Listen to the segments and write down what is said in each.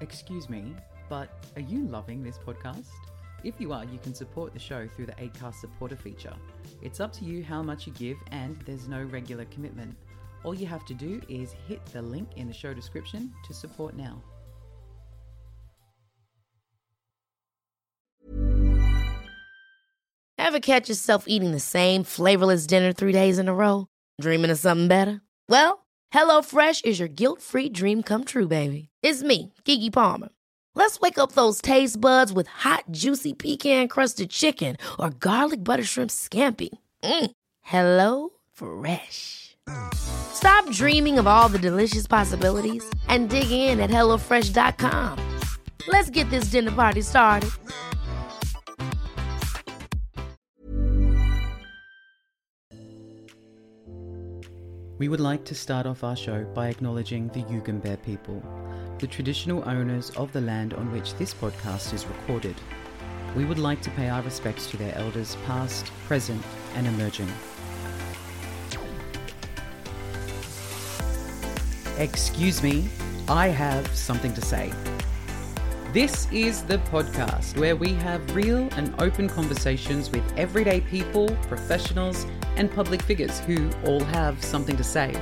Excuse me, but are you loving this podcast? If you are, you can support the show through the ACAST supporter feature. It's up to you how much you give, and there's no regular commitment. All you have to do is hit the link in the show description to support now. Ever catch yourself eating the same flavorless dinner three days in a row? Dreaming of something better? Well, HelloFresh is your guilt free dream come true, baby. It's me, Keke Palmer. Let's wake up those taste buds with hot, juicy pecan crusted chicken or garlic butter shrimp scampi. Mm. Hello Fresh. Stop dreaming of all the delicious possibilities and dig in at HelloFresh.com. Let's get this dinner party started. We would like to start off our show by acknowledging the Yugambeh people, the traditional owners of the land on which this podcast is recorded. We would like to pay our respects to their elders past, present, and emerging. Excuse me, I have something to say. This is the podcast where we have real and open conversations with everyday people, professionals, and public figures who all have something to say.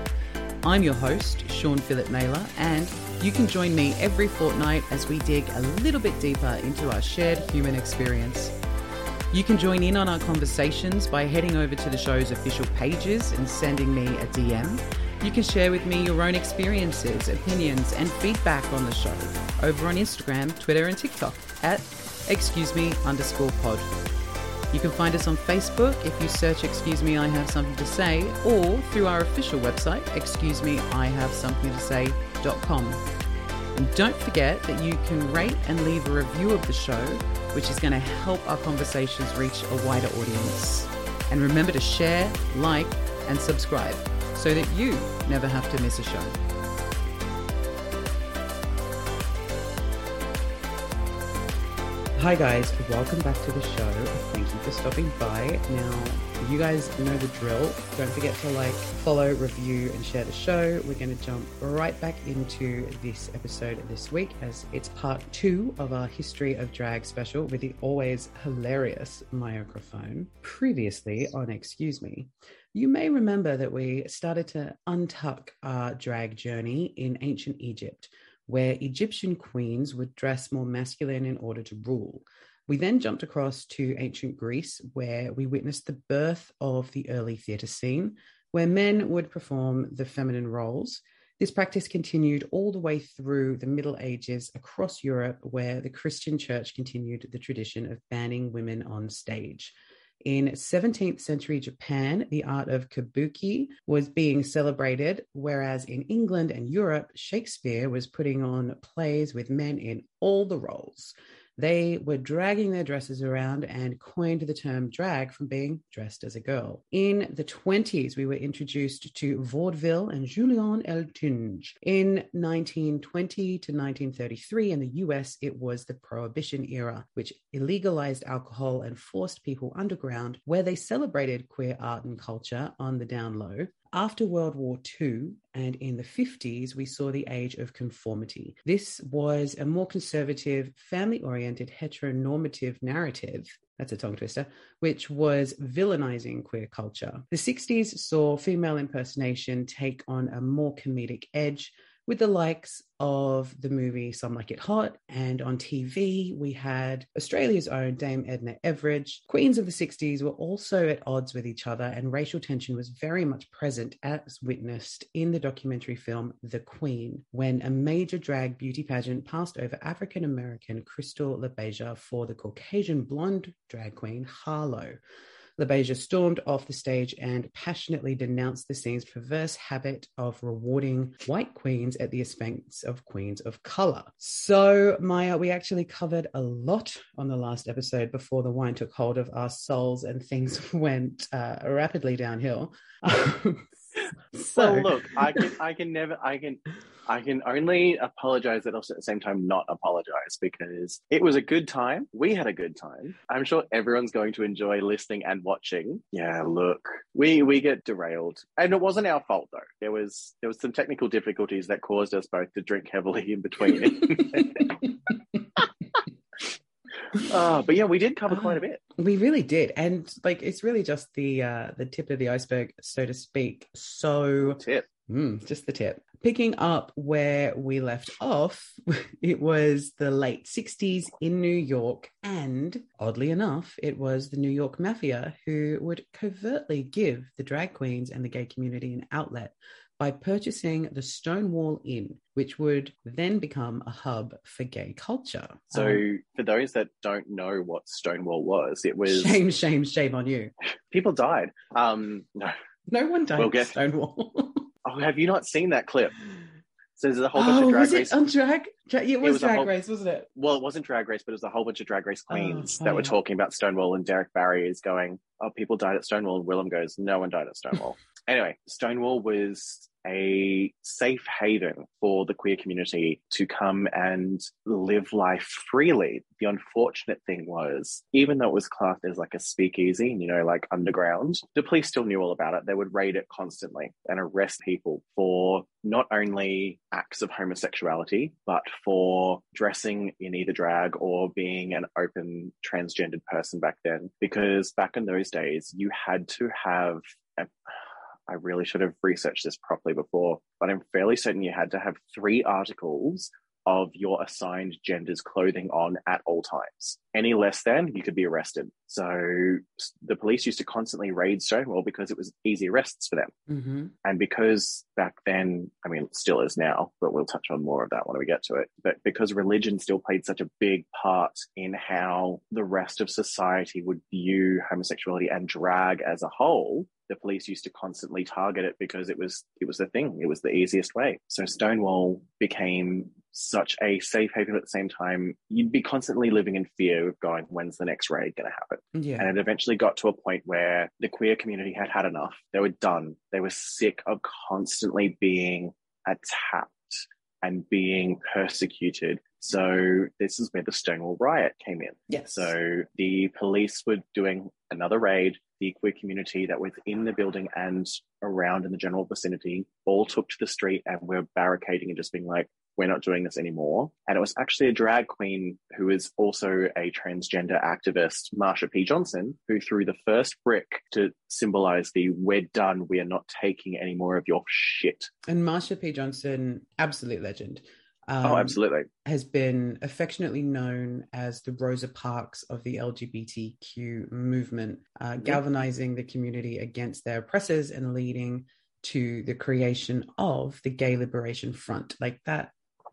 I'm your host, Sean Phillip Naylor, and you can join me every fortnight as we dig a little bit deeper into our shared human experience. You can join in on our conversations by heading over to the show's official pages and sending me a DM. You can share with me your own experiences, opinions, and feedback on the show over on Instagram, Twitter, and TikTok at excuse me underscore pod. You can find us on Facebook if you search Excuse Me, I Have Something to Say, or through our official website, excusemeihavesomethingtosay.com. And don't forget that you can rate and leave a review of the show, which is going to help our conversations reach a wider audience. And remember to share, like, and subscribe so that you never have to miss a show. Hi, guys, welcome back to the show. Thank you for stopping by. Now, you guys know the drill. Don't forget to like, follow, review, and share the show. We're going to jump right back into this episode this week as it's part two of our History of Drag special with the always hilarious microphone. Previously on Excuse Me, you may remember that we started to untuck our drag journey in ancient Egypt where Egyptian queens would dress more masculine in order to rule. We then jumped across to ancient Greece, where we witnessed the birth of the early theatre scene, where men would perform the feminine roles. This practice continued all the way through the Middle Ages across Europe, where the Christian church continued the tradition of banning women on stage. In 17th century Japan, the art of kabuki was being celebrated, whereas in England and Europe, Shakespeare was putting on plays with men in all the roles. They were dragging their dresses around and coined the term drag from being dressed as a girl. In the 20s, we were introduced to vaudeville and Julian Eltinge. In 1920 to 1933, in the US, it was the Prohibition era, which illegalized alcohol and forced people underground, where they celebrated queer art and culture on the down low after World War II and in the 50s, we saw the age of conformity. This was a more conservative, family oriented, heteronormative narrative. That's a tongue twister, which was villainizing queer culture. The 60s saw female impersonation take on a more comedic edge with the likes of the movie Some Like It Hot. And on TV, we had Australia's own Dame Edna Everage. Queens of the 60s were also at odds with each other, and racial tension was very much present, as witnessed in the documentary film The Queen, when a major drag beauty pageant passed over African American Crystal LaBeija for the Caucasian blonde drag queen Harlow. LaBeija stormed off the stage and passionately denounced the scene's perverse habit of rewarding white queens at the expense of queens of color. So, Maya, we actually covered a lot on the last episode before the wine took hold of our souls and things went uh, rapidly downhill. So, Well, look, I can, I can never, I can, I can only apologize, but also at the same time not apologize because it was a good time. We had a good time. I'm sure everyone's going to enjoy listening and watching. Yeah, look, we we get derailed, and it wasn't our fault though. There was there was some technical difficulties that caused us both to drink heavily in between. uh, but yeah, we did cover quite a bit. we really did, and like it's really just the uh, the tip of the iceberg, so to speak. So Tip. Mm, just the tip. Picking up where we left off, it was the late 60s in New York. And oddly enough, it was the New York Mafia who would covertly give the drag queens and the gay community an outlet by purchasing the Stonewall Inn, which would then become a hub for gay culture. So, Um, for those that don't know what Stonewall was, it was shame, shame, shame on you. people died. Um, no. No one died We'll at get- Stonewall. Oh, have you not seen that clip? So there's a whole bunch oh, of drag was race. it on drag? Dra- it was, was a drag whole- race, wasn't it? well, it wasn't drag race, but it was a whole bunch of drag race queens Oh, that were talking about Stonewall, and Derrick Barry is going, "Oh, people died at Stonewall." And Willam goes, "No one died at Stonewall." anyway, Stonewall was a safe haven for the queer community to come and live life freely. The unfortunate thing was, even though it was classed as like a speakeasy, you know, like underground, the police still knew all about it. They would raid it constantly and arrest people for not only acts of homosexuality, but for dressing in either drag or being an open transgendered person back then. Because back in those days, you had to have a I really should have researched this properly before, but I'm fairly certain you had to have three articles of your assigned gender's clothing on at all times. Any less than, you could be arrested. So the police used to constantly raid Stonewall because it was easy arrests for them. Mm-hmm. And because back then, I mean, still is now, but we'll touch on more of that when we get to it. But because religion still played such a big part in how the rest of society would view homosexuality and drag as a whole, the police used to constantly target it because it was it was the thing. It was the easiest way. So Stonewall became such a safe haven at the same time. You'd be constantly living in fear of going, when's the next raid going to happen? Yeah. And it eventually got to a point where the queer community had had enough. They were done. They were sick of constantly being attacked and being persecuted. So this is where the Stonewall riot came in. yes. So the police were doing another raid. The queer community that was in the building and around in the general vicinity all took to the street and were barricading and just being like, we're not doing this anymore. And it was actually a drag queen who is also a transgender activist, Marsha P. Johnson, who threw the first brick to symbolize the we're done, we are not taking any more of your shit. And Marsha P. Johnson, absolute legend. Um, oh, absolutely. Has been affectionately known as the Rosa Parks of the LGBTQ movement, uh, galvanizing the community against their oppressors and leading to the creation of the Gay Liberation Front. Like that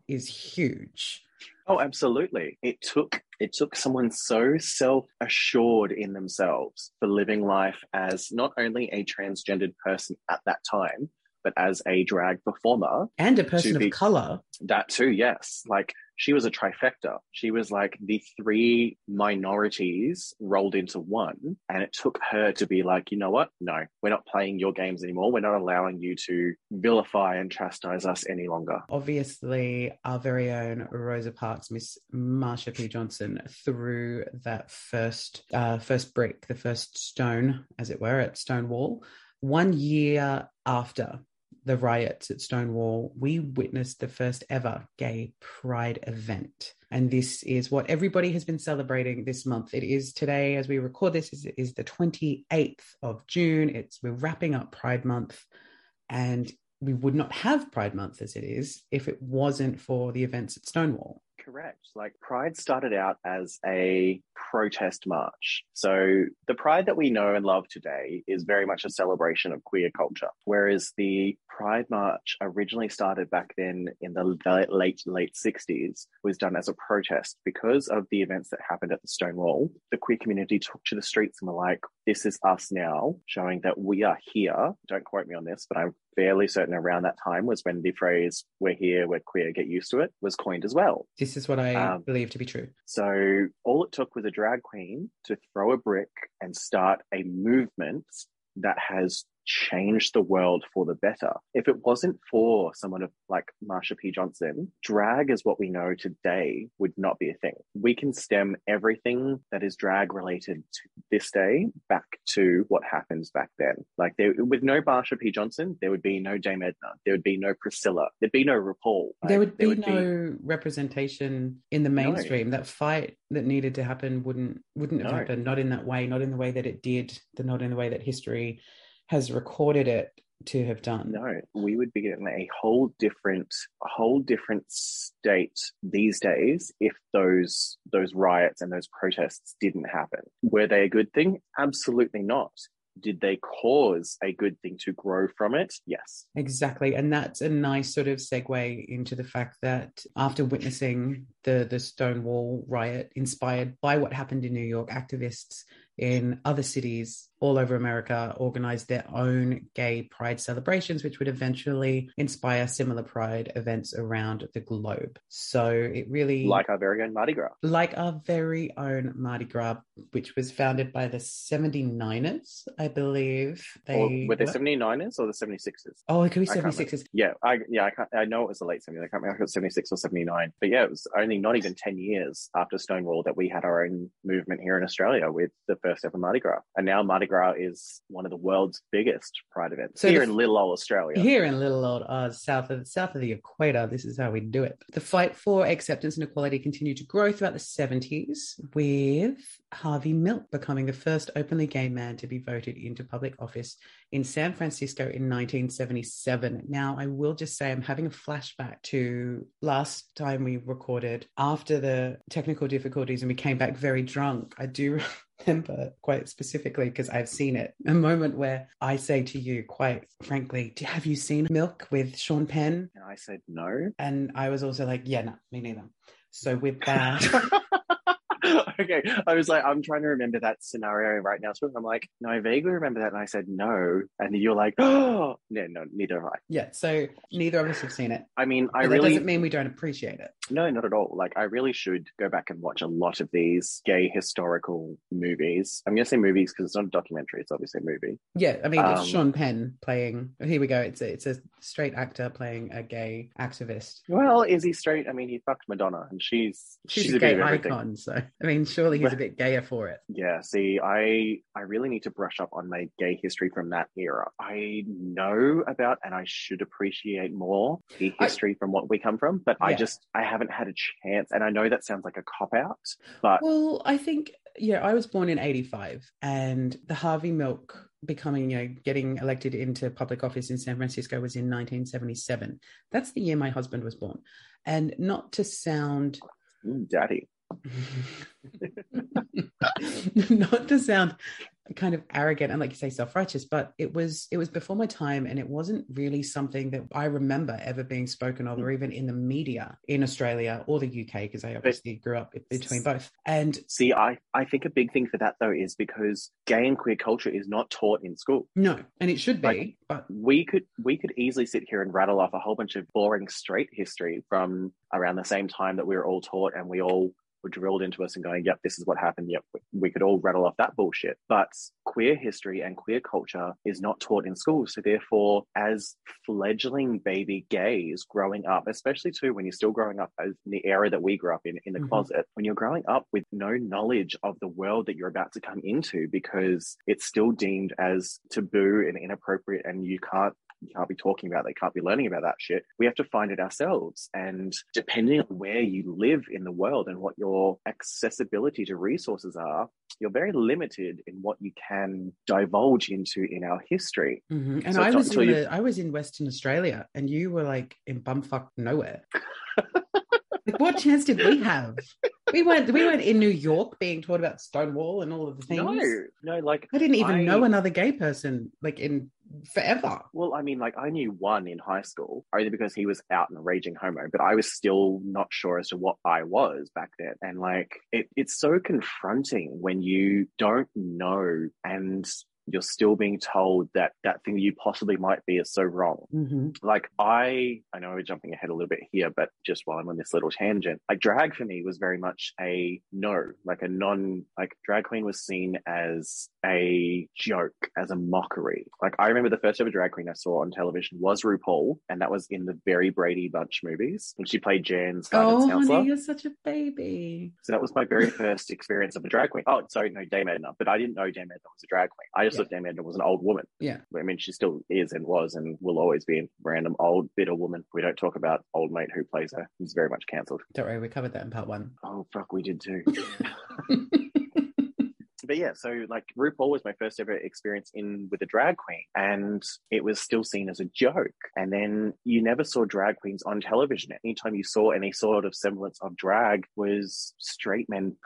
is huge. Oh, absolutely. It took it took someone so self-assured in themselves for living life as not only a transgendered person at that time, but as a drag performer. And a person To of color. That too, yes. Like she was a trifecta. She was like the three minorities rolled into one. And it took her to be like, you know what? No, we're not playing your games anymore. We're not allowing you to vilify and chastise us any longer. Obviously, our very own Rosa Parks, Miss Marsha P. Johnson, threw that first uh, first brick, the first stone, as it were, at Stonewall. One year after the riots at Stonewall, we witnessed the first ever gay pride event. And this is what everybody has been celebrating this month. It is today, as we record this, is, is the 28th of June. It's we're wrapping up Pride Month. And we would not have Pride Month as it is if it wasn't for the events at Stonewall. Correct. Like Pride started out as a protest march. So the Pride that we know and love today is very much a celebration of queer culture. Whereas the Pride March originally started back then in the late, late 60s was done as a protest because of the events that happened at the Stonewall. The queer community took to the streets and were like, this is us now, showing that we are here. Don't quote me on this, but I'm fairly certain around that time was when the phrase, we're here, we're queer, get used to it, was coined as well. This is what I Um, believe to be true. So all it took was a drag queen to throw a brick and start a movement that has changed the world for the better. If it wasn't for someone like Marsha P. Johnson, drag as what we know today would not be a thing. We can stem everything that is drag related to this day back to what happens back then. Like there, with no Marsha P. Johnson, there would be no Dame Edna, there would be no Priscilla, there'd be no RuPaul. Like, there would be there would no be... representation in the mainstream. No. That fight that needed to happen wouldn't wouldn't have no. happened. Not in that way. Not in the way that it did. The not in the way that history has recorded it to have done. No, we would be in a whole different, a whole different state these days if those those riots and those protests didn't happen. Were they a good thing? Absolutely not did they cause a good thing to grow from it? Yes. Exactly. And that's a nice sort of segue into the fact that after witnessing the the Stonewall riot inspired by what happened in New York, activists in other cities all over America organized their own gay pride celebrations, which would eventually inspire similar pride events around the globe. So it really. Like our very own Mardi Gras. Like our very own Mardi Gras, which was founded by the 79ers, I believe. They or were they 79ers or the 76ers? Oh, it could be 76ers. Yeah, I yeah, I, can't, I know it was the late 70s. I can't remember if it was 76 or 79. But yeah, it was only not even 10 years after Stonewall that we had our own movement here in Australia with the first ever Mardi Gras. And now Mardi Gras is one of the world's biggest pride events so here the, in little old Australia. Here in little old Oz, south of south of the equator, this is how we do it. The fight for acceptance and equality continued to grow throughout the 70s with Harvey Milk becoming the first openly gay man to be voted into public office in San Francisco in 1977. Now, I will just say I'm having a flashback to last time we recorded after the technical difficulties and we came back very drunk. I do remember quite specifically because I've seen it a moment where I say to you, quite frankly, have you seen Milk with Sean Penn? And I said no. And I was also like, yeah, no, me neither. So with that. Okay. I was like, I'm trying to remember that scenario right now. So I'm like, no, I vaguely remember that. And I said no. And you're like, oh, no, no, neither have I. Yeah. So neither of us have seen it. I mean, I but really. That doesn't mean we don't appreciate it. No, not at all. Like, I really should go back and watch a lot of these gay historical movies. I'm going to say movies because it's not a documentary. It's obviously a movie. Yeah. I mean, um, it's Sean Penn playing. Here we go. It's a, it's a straight actor playing a gay activist. Well, is he straight? I mean, he fucked Madonna and she's, she's, she's a, a gay icon. So, I mean, surely he's a bit gayer for it. Yeah, see, I I really need to brush up on my gay history from that era. I know about and I should appreciate more the history I, from what we come from, but yeah. I just I haven't had a chance. And I know that sounds like a cop out, but well, I think yeah, I was born in '85, and the Harvey Milk becoming, you know, getting elected into public office in San Francisco was in 1977. That's the year my husband was born. And not to sound daddy not to sound kind of arrogant and like you say self-righteous but it was it was before my time and it wasn't really something that i remember ever being spoken of or even in the media in australia or the uk because i obviously grew up between both. And see i i think a big thing for that though is because gay and queer culture is not taught in school. No and it should be like, but we could we could easily sit here and rattle off a whole bunch of boring straight history from around the same time that we were all taught and we all were drilled into us and going, yep, this is what happened. Yep, we could all rattle off that bullshit. But queer history and queer culture is not taught in school. So therefore, as fledgling baby gays growing up, especially too when you're still growing up as in the era that we grew up in, in the mm-hmm. closet, when you're growing up with no knowledge of the world that you're about to come into because it's still deemed as taboo and inappropriate and you can't you can't be talking about, they can't be learning about that shit. We have to find it ourselves. And depending on where you live in the world and what your accessibility to resources are, you're very limited in what you can divulge into in our history. Mm-hmm. And so I was in the, I was in Western Australia, and you were like in bumfuck nowhere. like, what chance did we have? We weren't we weren't in New York being taught about Stonewall and all of the things. No, no, like I didn't even I... know another gay person like in forever. Well, I mean, like I knew one in high school only because he was out and raging homo, but I was still not sure as to what I was back then. And like it, it's so confronting when you don't know and you're still being told that that thing you possibly might be is so wrong. hmm Like I, I know we're jumping ahead a little bit here, but just while I'm on this little tangent, like drag for me was very much a no, like a non, like drag queen was seen as a joke, as a mockery. Like I remember the first ever drag queen I saw on television was RuPaul, and that was in the very Brady Bunch movies, and she played Jan's guidance Oh, counselor. honey, you're such a baby. So that was my very first experience of a drag queen. Oh, sorry, no, Dame Edna. But I didn't know Dame Edna was a drag queen. I just Dame Edna was an old woman. Yeah. I mean, she still is and was and will always be a random old bitter woman. We don't talk about old mate who plays her. He's very much cancelled. Don't worry, we covered that in part one. Oh, fuck, we did too. but yeah, so like RuPaul was my first ever experience in with a drag queen, and it was still seen as a joke. And then you never saw drag queens on television. Anytime you saw any sort of semblance of drag was straight men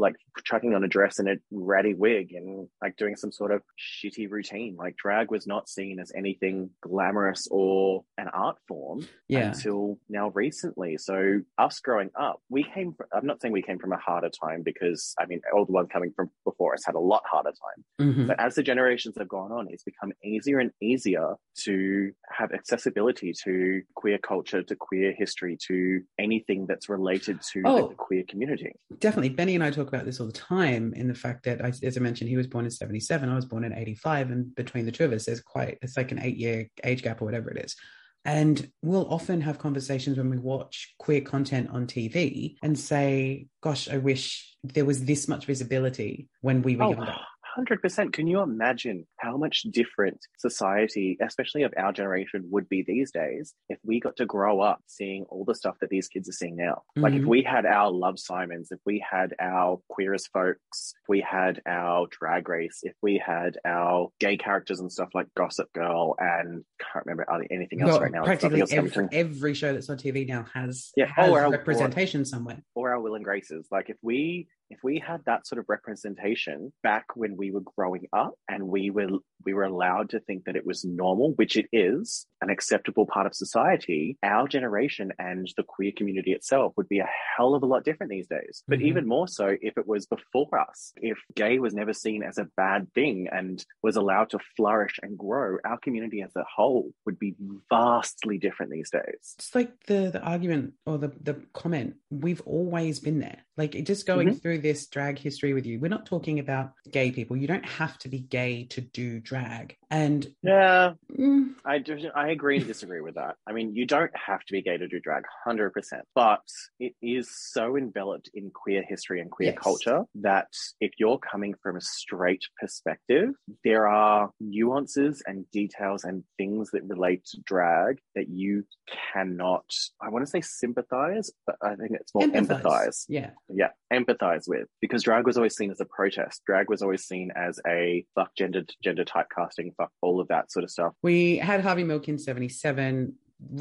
like chucking on a dress and a ratty wig and like doing some sort of shitty routine. Like drag was not seen as anything glamorous or an art form Yeah. until now recently. So us growing up, we came. From, I'm not saying we came from a harder time because I mean all the ones coming from before us had a lot harder time. Mhm. But as the generations have gone on, it's become easier and easier to have accessibility to queer culture, to queer history, to anything that's related to Oh. the queer community. Definitely. Benny and I talk about this all the time in the fact that, I, as I mentioned, he was born in 77, I was born in 85. And between the two of us, there's quite, it's like an eight year age gap or whatever it is. And we'll often have conversations when we watch queer content on TV and say, gosh, I wish there was this much visibility when we were Oh, younger. 100%. Can you imagine how much different society, especially of our generation, would be these days if we got to grow up seeing all the stuff that these kids are seeing now? Like if Mhm. we had our Love Simons, if we had our Queer as Folks, if we had our Drag Race, if we had our gay characters and stuff like Gossip Girl and can't remember anything else Well, right now. practically every, every show that's on TV now has, Yeah. has Oh, our- representation somewhere. or our Will and Graces. Like if we if we had that sort of representation back when we were growing up and we were we were allowed to think that it was normal, which it is, an acceptable part of society, our generation and the queer community itself would be a hell of a lot different these days. But Mhm. even more so if it was before us. If gay was never seen as a bad thing and was allowed to flourish and grow, our community as a whole would be vastly different these days. it's like the the argument or the the comment we've always been there like just going through this drag history with you. We're not talking about gay people. You don't have to be gay to do drag. And Yeah, mm, I do, I agree and disagree with that. I mean, you don't have to be gay to do drag, hundred percent, but it is so enveloped in queer history and queer Yes. culture that if you're coming from a straight perspective, there are nuances and details and things that relate to drag that you cannot. I want to say sympathize, but I think it's more empathize. Yeah. Yeah, empathize with because drag was always seen as a protest. Drag was always seen as a fuck gender gender typecasting, fuck all of that sort of stuff. we had harvey milk in 77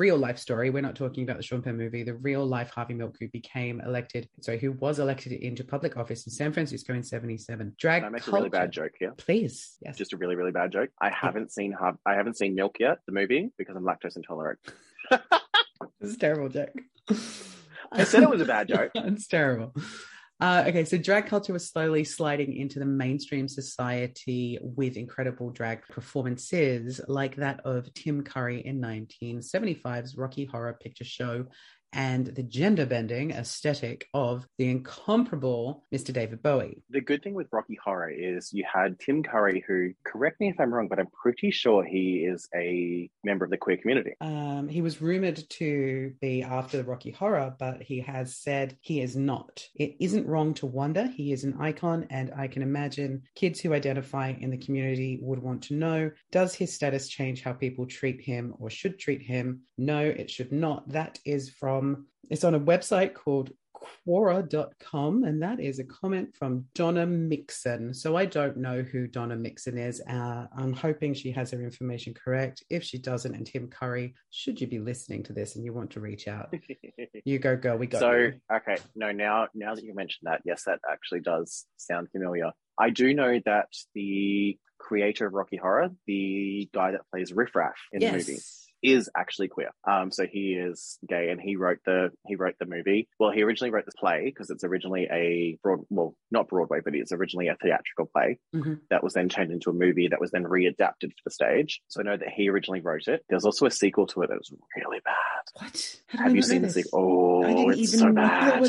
real life story we're not talking about the sean penn movie the real life harvey milk who became elected sorry who was elected into public office in san francisco in 77 drag Can I make culture. a really bad joke here? please yes Just a really, really bad joke. I haven't seen Har- I haven't seen Milk yet, the movie, because I'm lactose intolerant. this is a terrible joke I said it was a bad joke. it's terrible. Uh, okay, so drag culture was slowly sliding into the mainstream society with incredible drag performances like that of Tim Curry in 1975's Rocky Horror Picture Show and the gender bending aesthetic of the incomparable Mr. David Bowie. The good thing with Rocky Horror is you had Tim Curry, who, correct me if I'm wrong, but I'm pretty sure he is a member of the queer community. Um, he was rumored to be after the Rocky Horror, but he has said he is not. It isn't wrong to wonder. He is an icon, and I can imagine kids who identify in the community would want to know does his status change how people treat him or should treat him? No, it should not. That is from, it's on a website called Quora.com, and that is a comment from Donna Mixon. So I don't know who Donna Mixon is. Uh, I'm hoping she has her information correct. If she doesn't, and Tim Curry, should you be listening to this and you want to reach out, you go, girl. We got so you. okay, no, now now that you mentioned that, yes, that actually does sound familiar. I do know that the creator of Rocky Horror, the guy that plays Riff Raff in the movie, Yes. Is actually queer. Um, so he is gay, and he wrote the he wrote the movie. Well, he originally wrote the play because it's originally a broad, well, not Broadway, but it's originally a theatrical play Mm-hmm. that was then turned into a movie that was then readapted for the stage. So I know that he originally wrote it. There's also a sequel to it that was really bad. What? Have you seen the sequel? Oh, I didn't it's so bad.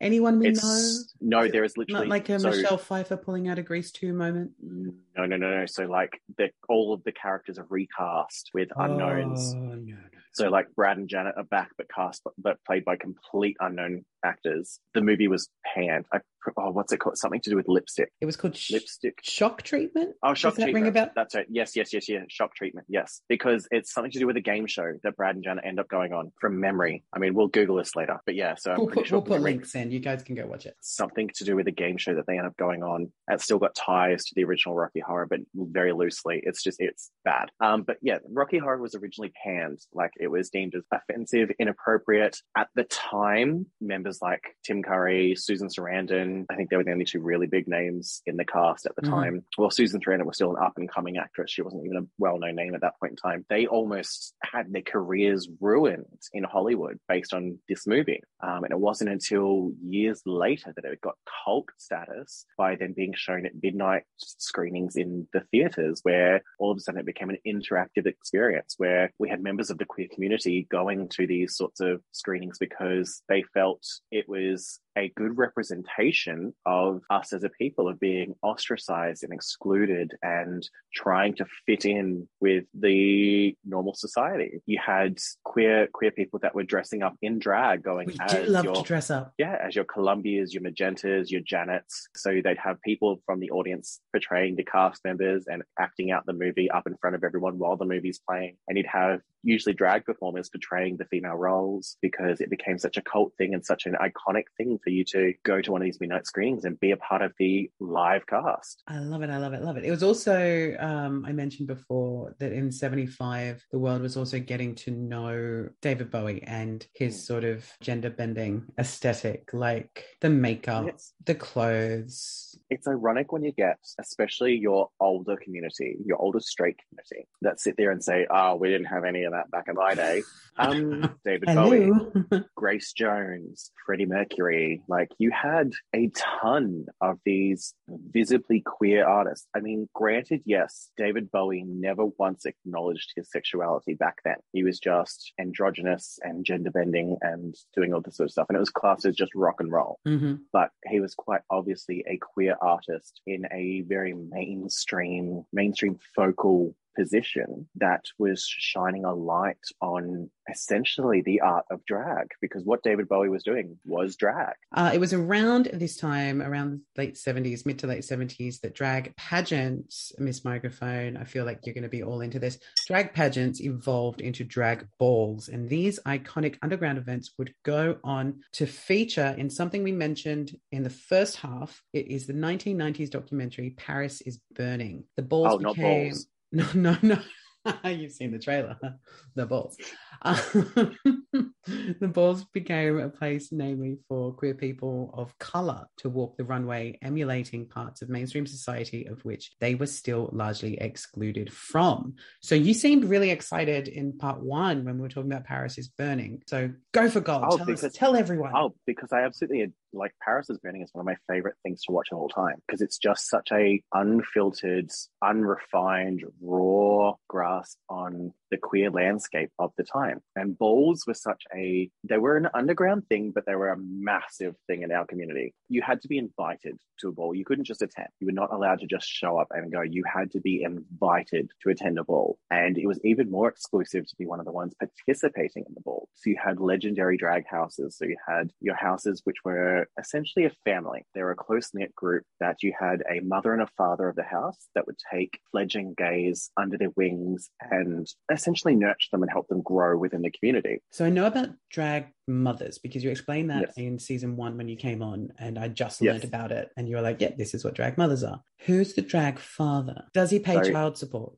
There was a se- anyone we know. No, there is literally Not like a so- Michelle Pfeiffer pulling out a Grease 2 moment. No, no, no, no. So like the all of the characters are recast with unknowns. Oh, no, no. So like Brad and Janet are back, but cast but played by complete unknown actors. The movie was panned. I, oh, what's it called? Something to do with lipstick. It was called sh- Lipstick. Shock Treatment? Oh, shock Does that treatment. ring a bell? That's right. Yes, yes, yes, yes. Shock treatment. Yes, because it's something to do with a game show that Brad and Janet end up going on from memory. I mean, we'll Google this later, but yeah. So I'm We'll put, sure we'll put links in. You guys can go watch it. something to do with a game show that they end up going on. It's still got ties to the original Rocky Horror, but very loosely. It's just it's bad. Um, but yeah, Rocky Horror was originally panned, like it was deemed as offensive, inappropriate at the time. Members like Tim Curry, Susan Sarandon, I think they were the only two really big names in the cast at the Mhm. time. Well, Susan Sarandon was still an up and coming actress; she wasn't even a well known name at that point in time. They almost had their careers ruined in Hollywood based on this movie, um, and it wasn't until years later that it got cult status by then being shown at midnight screenings in the theaters, where all of a sudden it became an interactive experience where we had members of the queer community going to these sorts of screenings because they felt it was a good representation of us as a people of being ostracized and excluded and trying to fit in with the normal society. You had queer queer people that were dressing up in drag going We as do love your to dress up. yeah, as your Columbias, your Magentas, your Janets. So they'd have people from the audience portraying the cast members and acting out the movie up in front of everyone while the movie's playing. And you'd have usually drag performers portraying the female roles because it became such a cult thing and such an iconic thing for you to go to one of these midnight screenings and be a part of the live cast. I love it. I love it. Love it. It was also, um, I mentioned before that in 75, the world was also getting to know David Bowie and his sort of gender bending aesthetic, like the makeup, Yes. the clothes. It's ironic when you get, especially your older community, your older straight community, that sit there and say, oh, we didn't have any of that back in my day. Um, David Bowie. Grace Jones, Freddie Mercury. Like you had a ton of these visibly queer artists. I mean, granted, yes, David Bowie never once acknowledged his sexuality back then. He was just androgynous and gender bending and doing all this sort of stuff. And it was classed as just rock and roll. Mhm. But he was quite obviously a queer artist in a very mainstream, mainstream focal position that was shining a light on essentially the art of drag because what David Bowie was doing was drag. Uh, it was around this time, around late 70s, mid to late 70s, that drag pageants, Miss Microphone, I feel like you're going to be all into this. Drag pageants evolved into drag balls, and these iconic underground events would go on to feature in something we mentioned in the first half. It is the 1990s documentary Paris is Burning. The balls Oh, became. balls. No, no, no. You've seen the trailer, the balls. Um, the balls became a place, namely for queer people of color to walk the runway, emulating parts of mainstream society of which they were still largely excluded from. So you seemed really excited in part one when we were talking about Paris is burning. So go for gold. Oh, tell, us, tell everyone. Oh, because I absolutely like Paris is Burning is one of my favorite things to watch of all time because it's just such a unfiltered, unrefined, raw grasp on the queer landscape of the time. And balls were such a they were an underground thing, but they were a massive thing in our community. You had to be invited to a ball. You couldn't just attend. You were not allowed to just show up and go. You had to be invited to attend a ball. And it was even more exclusive to be one of the ones participating in the ball. So you had legendary drag houses. So you had your houses, which were essentially a family. They were a close knit group that you had a mother and a father of the house that would take fledgling gays under their wings and essentially nurture them and help them grow within the community. So I know about drag mothers because you explained that Yes. in season one when you came on, and I just Yes. learned about it. And you were like, "Yeah, this is what drag mothers are." Who's the drag father? Does he pay So- child support?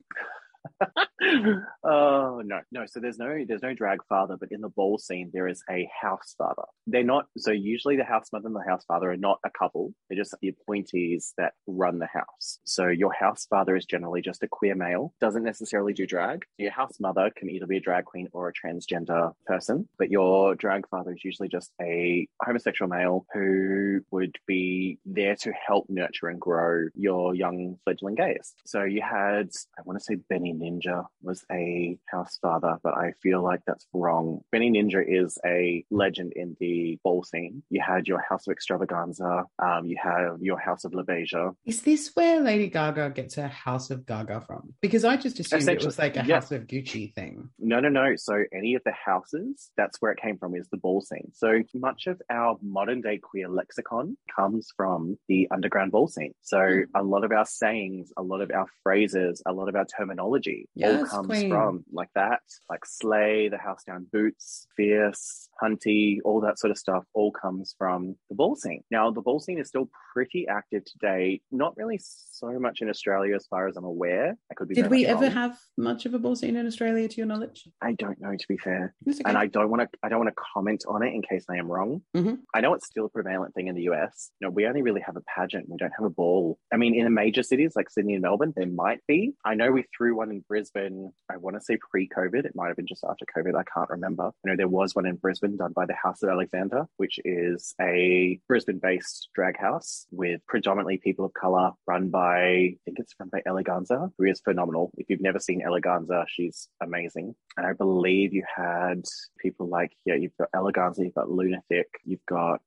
oh no, no. So there's no there's no drag father, but in the ball scene there is a house father. They're not so usually the house mother and the house father are not a couple. They're just the appointees that run the house. So your house father is generally just a queer male, doesn't necessarily do drag. Your house mother can either be a drag queen or a transgender person, but your drag father is usually just a homosexual male who would be there to help nurture and grow your young fledgling gays. So you had, I want to say Benny Ninja was a house father, but I feel like that's wrong. Benny Ninja is a legend in the ball scene. You had your House of Xtravaganza, um, you have your House of LaBeija. Is this where Lady Gaga gets her House of Gaga from? Because I just assumed it was like a yeah. House of Gucci thing. No, no, no. So any of the houses, that's where it came from, is the ball scene. So much of our modern day queer lexicon comes from the underground ball scene. So Mm. a lot of our sayings, a lot of our phrases, a lot of our terminology all Yes, comes queen. from like that, like slay, the house down boots, fierce, hunty, all that sort of stuff all comes from the ball scene. Now the ball scene is still pretty active today, not really so much in Australia as far as I'm aware. I could be Did we much ever have much of a ball scene in Australia, to your knowledge? I don't know to be fair. Okay. And I don't want to I don't want to comment on it in case I am wrong. Mhm. I know it's still a prevalent thing in the US. You know, we only really have a pageant. We don't have a ball. I mean, in the major cities like Sydney and Melbourne, there might be. I know we threw one in Brisbane. I want to say pre-COVID. It might have been just after COVID. I can't remember. I know there was one in Brisbane done by the House of Alexander, which is a Brisbane-based drag house with predominantly people of color, run by I think it's run by Eleganza, who is phenomenal. If you've never seen Eleganza, she's amazing. And I believe you had people like yeah, you've got Eleganza, you've got Lunatic, you've got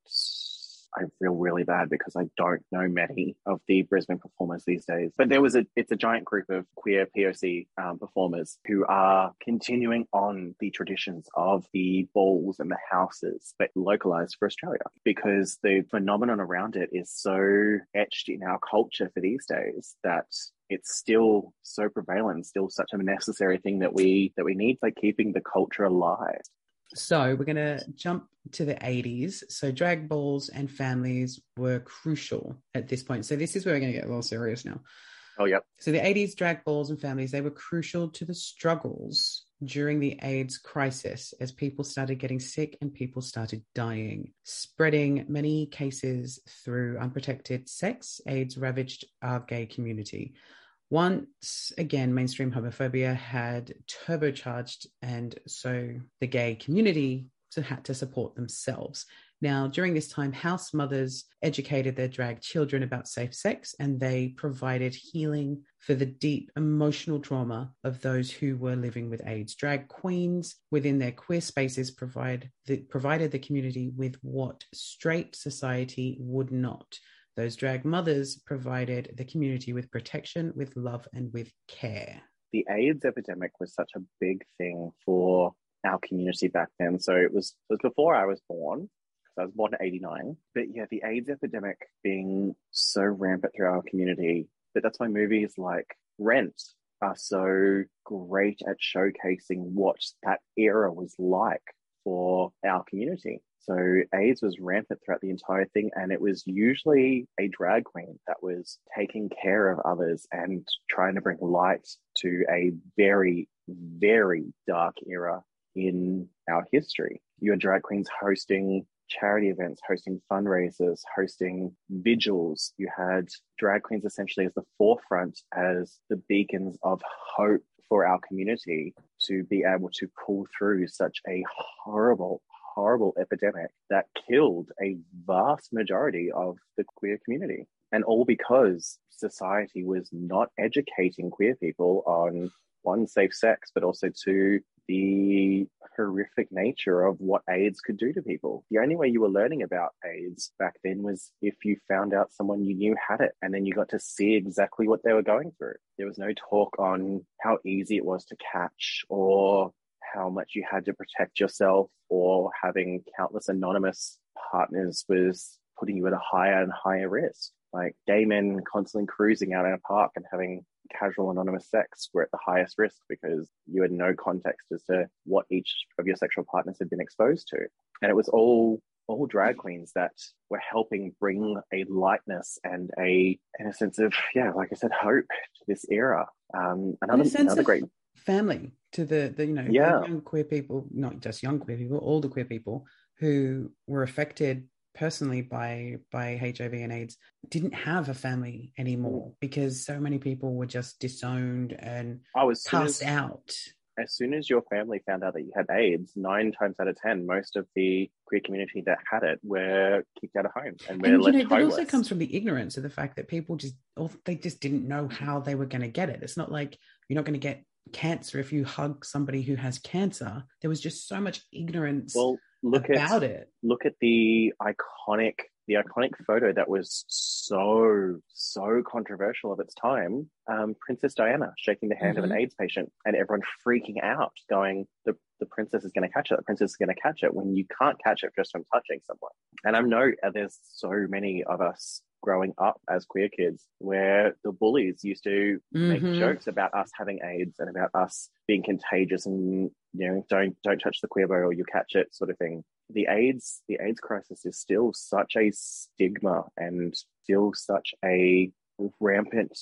I feel really bad because I don't know many of the Brisbane performers these days. But there was a, it's a giant group of queer POC um, performers who are continuing on the traditions of the balls and the houses, but localized for Australia because the phenomenon around it is so etched in our culture for these days that it's still so prevalent, still such a necessary thing that we that we need, like keeping the culture alive. So we're going to jump to the 80s. So drag balls and families were crucial at this point. So this is where we're going to get a little serious now. Oh, yep. So the 80s drag balls and families, they were crucial to the struggles during the AIDS crisis as people started getting sick and people started dying, spreading many cases through unprotected sex. AIDS ravaged our gay community. Once again, mainstream homophobia had turbocharged, and so the gay community had to support themselves. Now, during this time, house mothers educated their drag children about safe sex and they provided healing for the deep emotional trauma of those who were living with AIDS. Drag queens within their queer spaces provide the, provided the community with what straight society would not. Those drag mothers provided the community with protection, with love, and with care. The AIDS epidemic was such a big thing for our community back then. So it was it was before I was born. Because I was born in 89. But yeah, the AIDS epidemic being so rampant through our community. But that's why movies like Rent are so great at showcasing what that era was like for our community. So AIDS was rampant throughout the entire thing, and it was usually a drag queen that was taking care of others and trying to bring light to a very, very dark era in our history. You had drag queens hosting charity events, hosting fundraisers, hosting vigils. You had drag queens essentially as the forefront, as the beacons of hope for our community to be able to pull through such a horrible, horrible epidemic that killed a vast majority of the queer community. And all because society was not educating queer people on one, safe sex, but also two, the horrific nature of what AIDS could do to people. The only way you were learning about AIDS back then was if you found out someone you knew had it, and then you got to see exactly what they were going through. There was no talk on how easy it was to catch or how much you had to protect yourself or having countless anonymous partners was putting you at a higher and higher risk. Like gay men constantly cruising out in a park and having casual anonymous sex were at the highest risk because you had no context as to what each of your sexual partners had been exposed to. And it was all all drag queens that were helping bring a lightness and a and a sense of yeah, like I said, hope to this era. Um, another another great family to the the you know yeah. young queer people, not just young queer people, all the queer people who were affected personally by by HIV and AIDS didn't have a family anymore mm. because so many people were just disowned and I was cast out as soon as your family found out that you had AIDS, nine times out of ten, most of the queer community that had it were kicked out of home and were and, left you know, That also comes from the ignorance of the fact that people just, or they just didn't know how they were going to get it. It's not like you're not going to get cancer if you hug somebody who has cancer. There was just so much ignorance well, look about at, it. Look at the iconic the iconic photo that was so so controversial of its time um, princess diana shaking the hand mm-hmm. of an mm-hmm. aids patient and everyone freaking out going the, the princess is going to catch it the princess is going to catch it when you can't catch it just from touching someone and i know uh, there's so many of us growing up as queer kids where the bullies used to mm-hmm. make jokes about us having AIDS and about us being contagious and you know don't don't touch the queer boy or you catch it sort of thing. The AIDS the AIDS crisis is still such a stigma and still such a rampant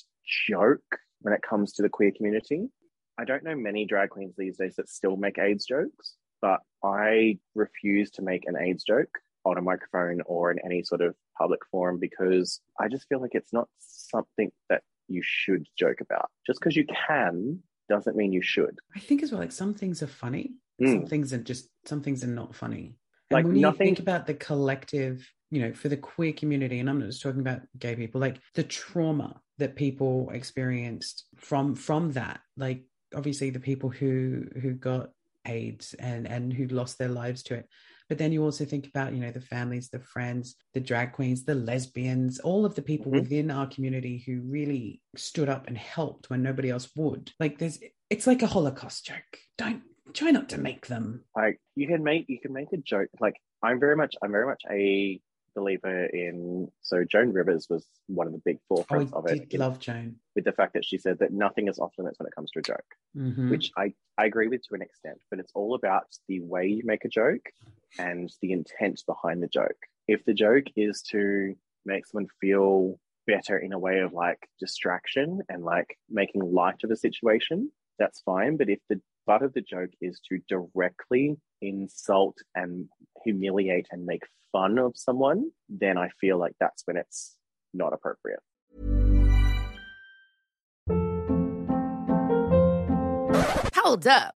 joke when it comes to the queer community. I don't know many drag queens these days that still make AIDS jokes, but I refuse to make an AIDS joke on a microphone or in any sort of public forum because I just feel like it's not something that you should joke about. Just because you can doesn't mean you should. I think as well, like some things are funny, mm. some things are just some things are not funny. And like when nothing... you think about the collective, you know, for the queer community, and I'm not just talking about gay people, like the trauma that people experienced from from that, like obviously the people who who got AIDS and and who lost their lives to it but then you also think about, you know, the families, the friends, the drag queens, the lesbians, all of the people mm-hmm. within our community who really stood up and helped when nobody else would. Like there's it's like a Holocaust joke. Don't try not to make them. Like you can make you can make a joke. Like I'm very much I'm very much a believer in so Joan Rivers was one of the big forefronts oh, of it. I love Joan with the fact that she said that nothing is off limits when it comes to a joke, mm-hmm. which I I agree with to an extent. But it's all about the way you make a joke and the intent behind the joke. If the joke is to make someone feel better in a way of like distraction and like making light of a situation, that's fine. But if the butt of the joke is to directly insult and humiliate and make fun of someone, then I feel like that's when it's not appropriate. Hold up.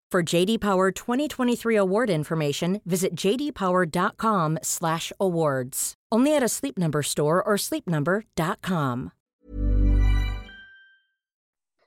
For JD Power 2023 award information, visit jdpower.com/awards. Only at a Sleep Number store or sleepnumber.com.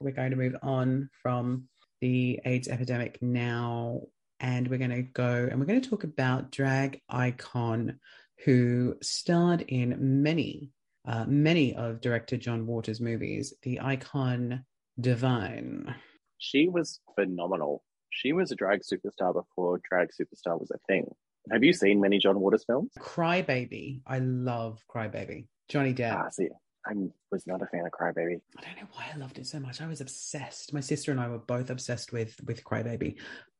We're going to move on from the AIDS epidemic now and we're going to go and we're going to talk about drag icon who starred in many, uh, many of director John Waters' movies. The icon Divine. She was phenomenal. She was a drag superstar before drag superstar was a thing. Have you seen many John Waters films? Crybaby. I love Crybaby. Johnny Depp. Ah, see, I was not a fan of Crybaby. I don't know why I loved it so much. I was obsessed. My sister and I were both obsessed with with Crybaby.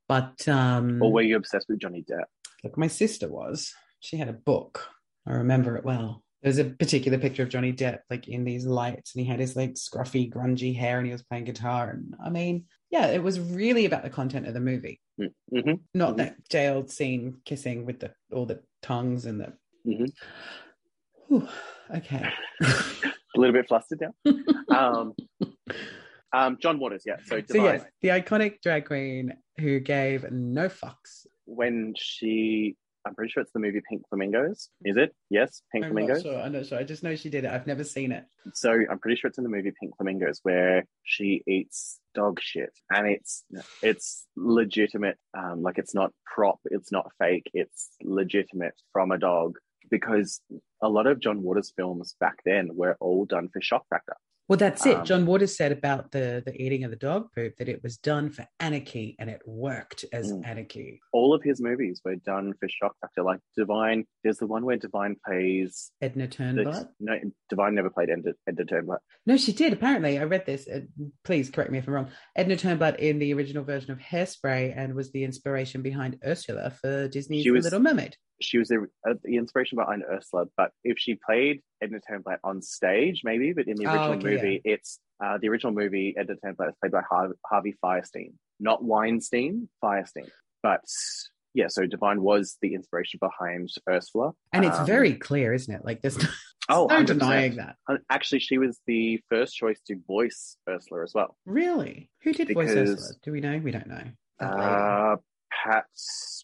But um or were you obsessed with Johnny Depp? Look, my sister was. She had a book. I remember it well. There's a particular picture of Johnny Depp like in these lights, and he had his like scruffy, grungy hair, and he was playing guitar. And I mean, yeah, it was really about the content of the movie, mm-hmm. not mm-hmm. that jailed scene kissing with the all the tongues and the. Mm-hmm. Whew, okay. a little bit flustered now. um, um, John Waters, yeah. So, So yes, the iconic drag queen who gave no fucks. when she, I'm pretty sure it's the movie Pink Flamingos. Is it? Yes, Pink I'm Flamingos. not sure. I'm not sure. I just know she did it. I've never seen it. So I'm pretty sure it's in the movie Pink Flamingos where she eats dog shit, and it's it's legitimate. Um, like it's not prop, it's not fake, it's legitimate from a dog. Because a lot of John Waters films back then were all done for shock factor. Well, that's it. Um, John Waters said about the the eating of the dog poop that it was done for anarchy and it worked as Mm. anarchy. All of his movies were done for shock factor. Like Divine, there's the one where Divine plays. Edna Turnbull. no, Divine never played Edna, Edna Turnbull. No, she did. Apparently, I read this. Uh, please correct me if I'm wrong. Edna Turnbull in the original version of Hairspray and was the inspiration behind Ursula for Disney's was- Little Mermaid. She was the, uh, the inspiration behind Ursula, but if she played Edna Turnblad on stage, maybe, but in the Oh, original okay, movie, it's uh, the original movie. Edna Turnblad is played by Har- Harvey Fierstein, not Weinstein, Fierstein. But yeah, so Divine was the inspiration behind Ursula, And it's Um, very clear, isn't it? Like there's no, oh, no 100%. denying that. Actually, she was the first choice to voice Ursula as well. Really? Who did voice Ursula? Do we know? We don't know. Uh, Pat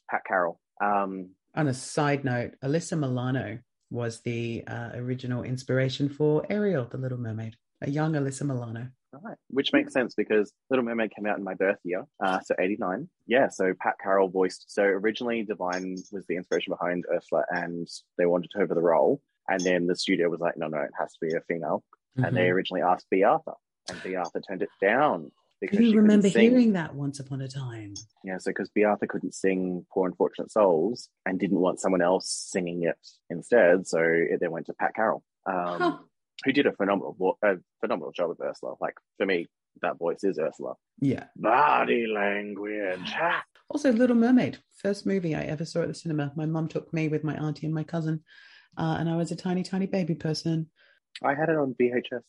Pat Carroll. Um, On a side note, Alyssa Milano was the uh, original inspiration for Ariel, the Little Mermaid. A young Alyssa Milano. Right, which makes sense because Little Mermaid came out in my birth year, uh, so 89. Yeah, so Pat Carroll voiced. So originally, Divine was the inspiration behind Ursula, and they wanted her for the role. And then the studio was like, no, no, it has to be a female. And they Mhm. originally asked Bea Arthur, and Bea Arthur turned it down because remember hearing that once upon a time. Yeah, so because Bea Arthur couldn't sing Poor Unfortunate Souls and didn't want someone else singing it instead, so it then went to Pat Carroll. Um, Huh. who did a phenomenal, a phenomenal job with Ursula. Like for me, that voice is Ursula. Yeah. Body language. Also, Little Mermaid, first movie I ever saw at the cinema. My mum took me with my auntie and my cousin, uh, and I was a tiny, tiny baby person. I had it on VHS.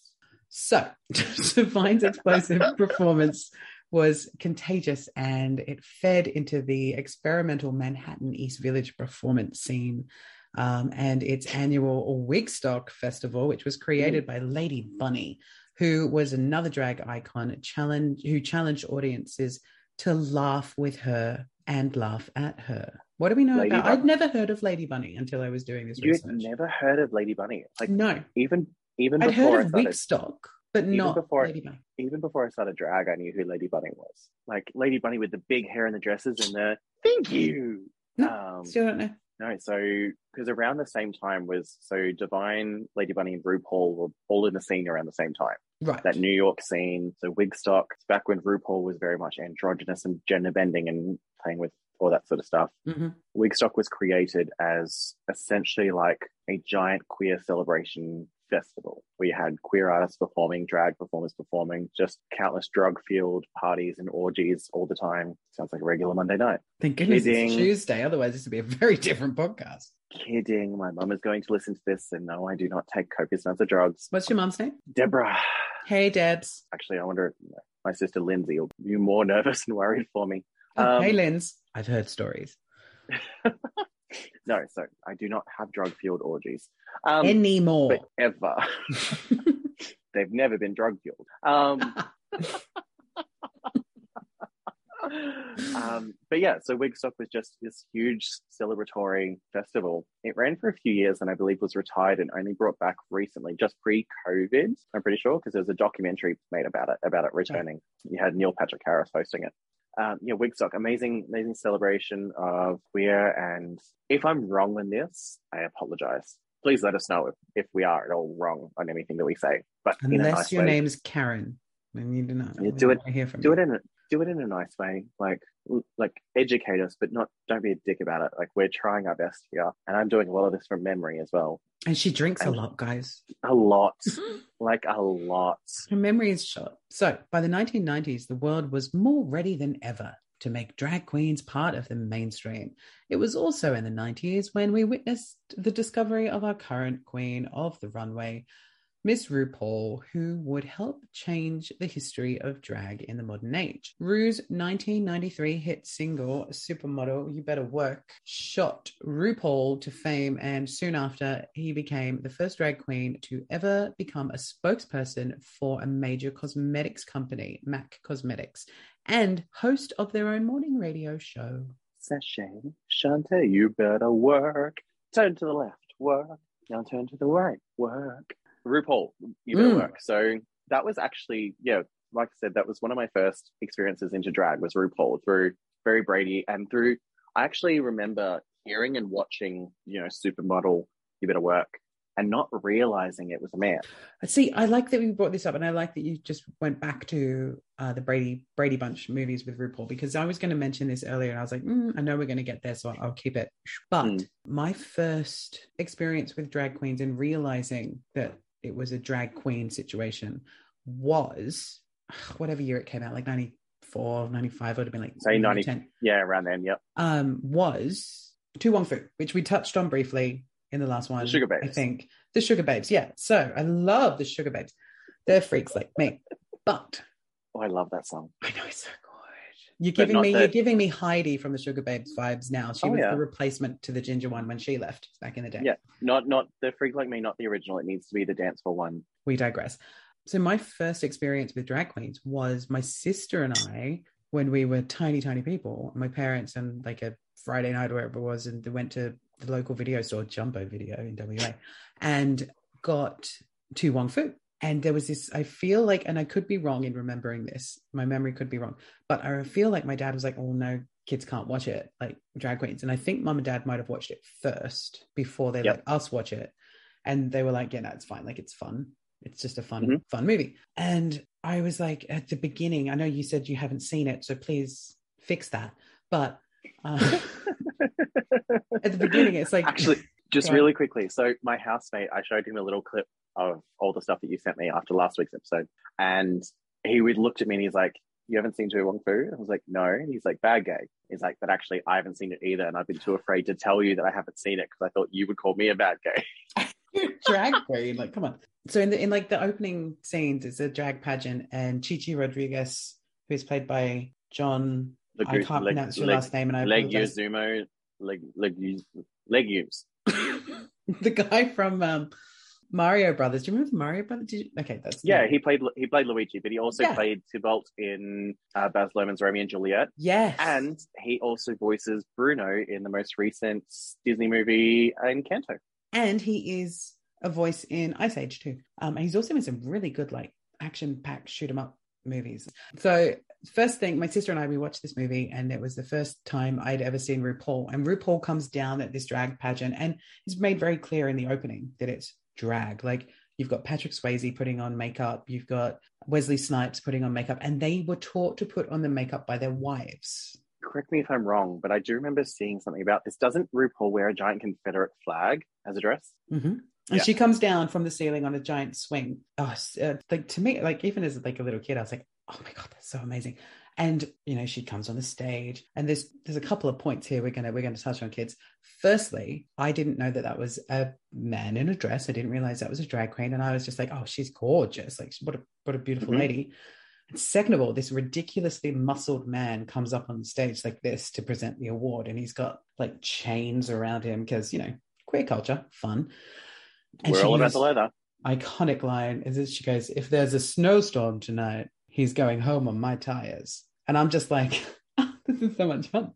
So, Divine's explosive performance was contagious and it fed into the experimental Manhattan East Village performance scene um, and its annual Wigstock Festival, which was created by Lady Bunny, who was another drag icon challenge who challenged audiences to laugh with her and laugh at her. What do we know Lady about? Bunny. I'd never heard of Lady Bunny until I was doing this You research. had never heard of Lady Bunny? Like no, even even I'd before heard of Wigstock, but Even not before- even before I started drag, I knew who Lady Bunny was. Like Lady Bunny with the big hair and the dresses and the thank you. No, Um, Still don't know. No, so because around the same time was so Divine, Lady Bunny, and RuPaul were all in the scene around the same time. Right. That New York scene, so Wigstock, back when RuPaul was very much androgynous and gender bending and playing with all that sort of stuff. Mhm. Wigstock was created as essentially like a giant queer celebration festival. We had queer artists performing, drag performers performing, just countless drug fueled parties and orgies all the time. Sounds like a regular Monday night. Thank goodness Kidding. it's Tuesday. Otherwise, this would be a very different podcast. Kidding. My mum is going to listen to this, and no, I do not take copious amounts of drugs. What's your mum's name? Deborah. Hey, Debs. Actually, I wonder if my sister Lindsay will be more nervous and worried for me. Oh, Um, hey, Linz. I've heard stories. No, so I do not have drug fueled orgies. Um, Anymore. ever. They've never been drug fueled. Um, um, but yeah, so Wigstock was just this huge celebratory festival. It ran for a few years and I believe was retired and only brought back recently, just pre-COVID. I'm pretty sure because there was a documentary made about it, about it returning. You had Neil Patrick Harris hosting it. Um, yeah, Wigstock, amazing, amazing celebration of queer. And if I'm wrong on this, I apologize. Please let us know if, if we are at all wrong on anything that we say. But Unless nice your way. name's Karen. Then you do not. Yeah, we do it- Hear from do you. it in a do it in a nice way like like educate us but not don't be a dick about it like we're trying our best here and i'm doing a lot of this from memory as well And she drinks a lot, guys. a lot like a lot Her memory is short. So, by the 1990s, the world was more ready than ever to make drag queens part of the mainstream. It was also in the 90s when we witnessed the discovery of our current queen of the runway, Miss RuPaul, who would help change the history of drag in the modern age. Ru's 1993 hit single, Supermodel You Better Work, shot RuPaul to fame, and soon after, he became the first drag queen to ever become a spokesperson for a major cosmetics company, MAC Cosmetics, and host of their own morning radio show. Sashay, Shantay, you better work. Turn to the left, work. Now turn to the right, work. RuPaul, you better Mm. work. So that was actually, yeah, like I said, that was one of my first experiences into drag was RuPaul through Very Brady and through, I actually remember hearing and watching, you know, Supermodel, You Better Work and not realizing it was a man. I see, I like that we brought this up, and I like that you just went back to uh, the Brady Brady Bunch movies with RuPaul because I was going to mention this earlier, and I was like, mm, I know we're going to get there, so I'll keep it. But Mm. my first experience with drag queens and realizing that it was a drag queen situation was whatever year it came out, like 94, 95, would have been like Say 90. 10, Yeah, around then, yep. um, was To Wong Foo, which we touched on briefly in the last one. Sugababes. I think the Sugababes. Yeah. So I love the Sugababes. They're freaks like me. But Oh, I love that song. I know it's so good. You're giving me the- you're giving me Heidi from the Sugababes vibes now. She Oh, was yeah. the replacement to the ginger one when she left back in the day. Yeah. Not not the freak like me, not the original. It needs to be the dance for one. we digress. So my first experience with drag queens was my sister and I when we were tiny, tiny people. My parents and like a Friday night or wherever it was, and they went to the local video store, Jumbo Video in WA, and got To Wong Foo. And there was this, I feel like, and I could be wrong in remembering this. My memory could be wrong, but I feel like my dad was like, "Oh no, kids can't watch it, like drag queens." And I think mom and dad might have watched it first before they Yep. let us watch it, and they were like, "Yeah, no, it's fine. Like it's fun. It's just a fun, Mhm. fun movie." And I was like, at the beginning, I know you said you haven't seen it, so please fix that. But uh, at the beginning, it's like Actually, just really quickly. So my housemate, I showed him a little clip of all the stuff that you sent me after last week's episode, and he would looked at me and he's like, "You haven't seen To Wong Foo?" I was like, "No." And he's like, "Bad gay." He's like, "But actually, I haven't seen it either, and I've been too afraid to tell you that I haven't seen it because I thought you would call me a bad gay." drag queen. Like, come on. So in the in like the opening scenes, it's a drag pageant, and Chichi Rodriguez, who's played by John. The I can't leg- pronounce your leg- last name, and I Leg apologize. Yuzumo, leg legumes. the guy from um, Mario Brothers. Do you remember Mario Brothers? Did you... Okay, that's Yeah, he played he played Luigi, but he also Yeah. played Tybalt in uh, Baz Luhrmann's Romeo and Juliet. yes, And he also voices Bruno in the most recent Disney movie Encanto. and he is a voice in Ice Age too. Um, and he's also in some really good like action packed shoot 'em up movies. So first thing, my sister and I we watched this movie, and it was the first time I'd ever seen RuPaul. And RuPaul comes down at this drag pageant, and it's made very clear in the opening that it's drag. Like you've got Patrick Swayze putting on makeup, you've got Wesley Snipes putting on makeup, and they were taught to put on the makeup by their wives. Correct me if I'm wrong, but I do remember seeing something about this. Doesn't RuPaul wear a giant Confederate flag as a dress? Mm-hmm. And Yeah. she comes down from the ceiling on a giant swing. Oh, uh, like to me, like even as like a little kid, I was like, oh my god, that's so amazing. And you know, she comes on the stage, and there's there's a couple of points here we're gonna we're gonna touch on, kids. Firstly, I didn't know that that was a man in a dress. I didn't realize that was a drag queen, and I was just like, oh, she's gorgeous. Like, what a what a beautiful Mhm. lady. And second of all, this ridiculously muscled man comes up on the stage like this to present the award, and he's got like chains around him because you know queer culture, fun. And We're all about the leather. iconic line is that she goes, "If there's a snowstorm tonight, he's going home on my tires," and I'm just like, "This is so much fun."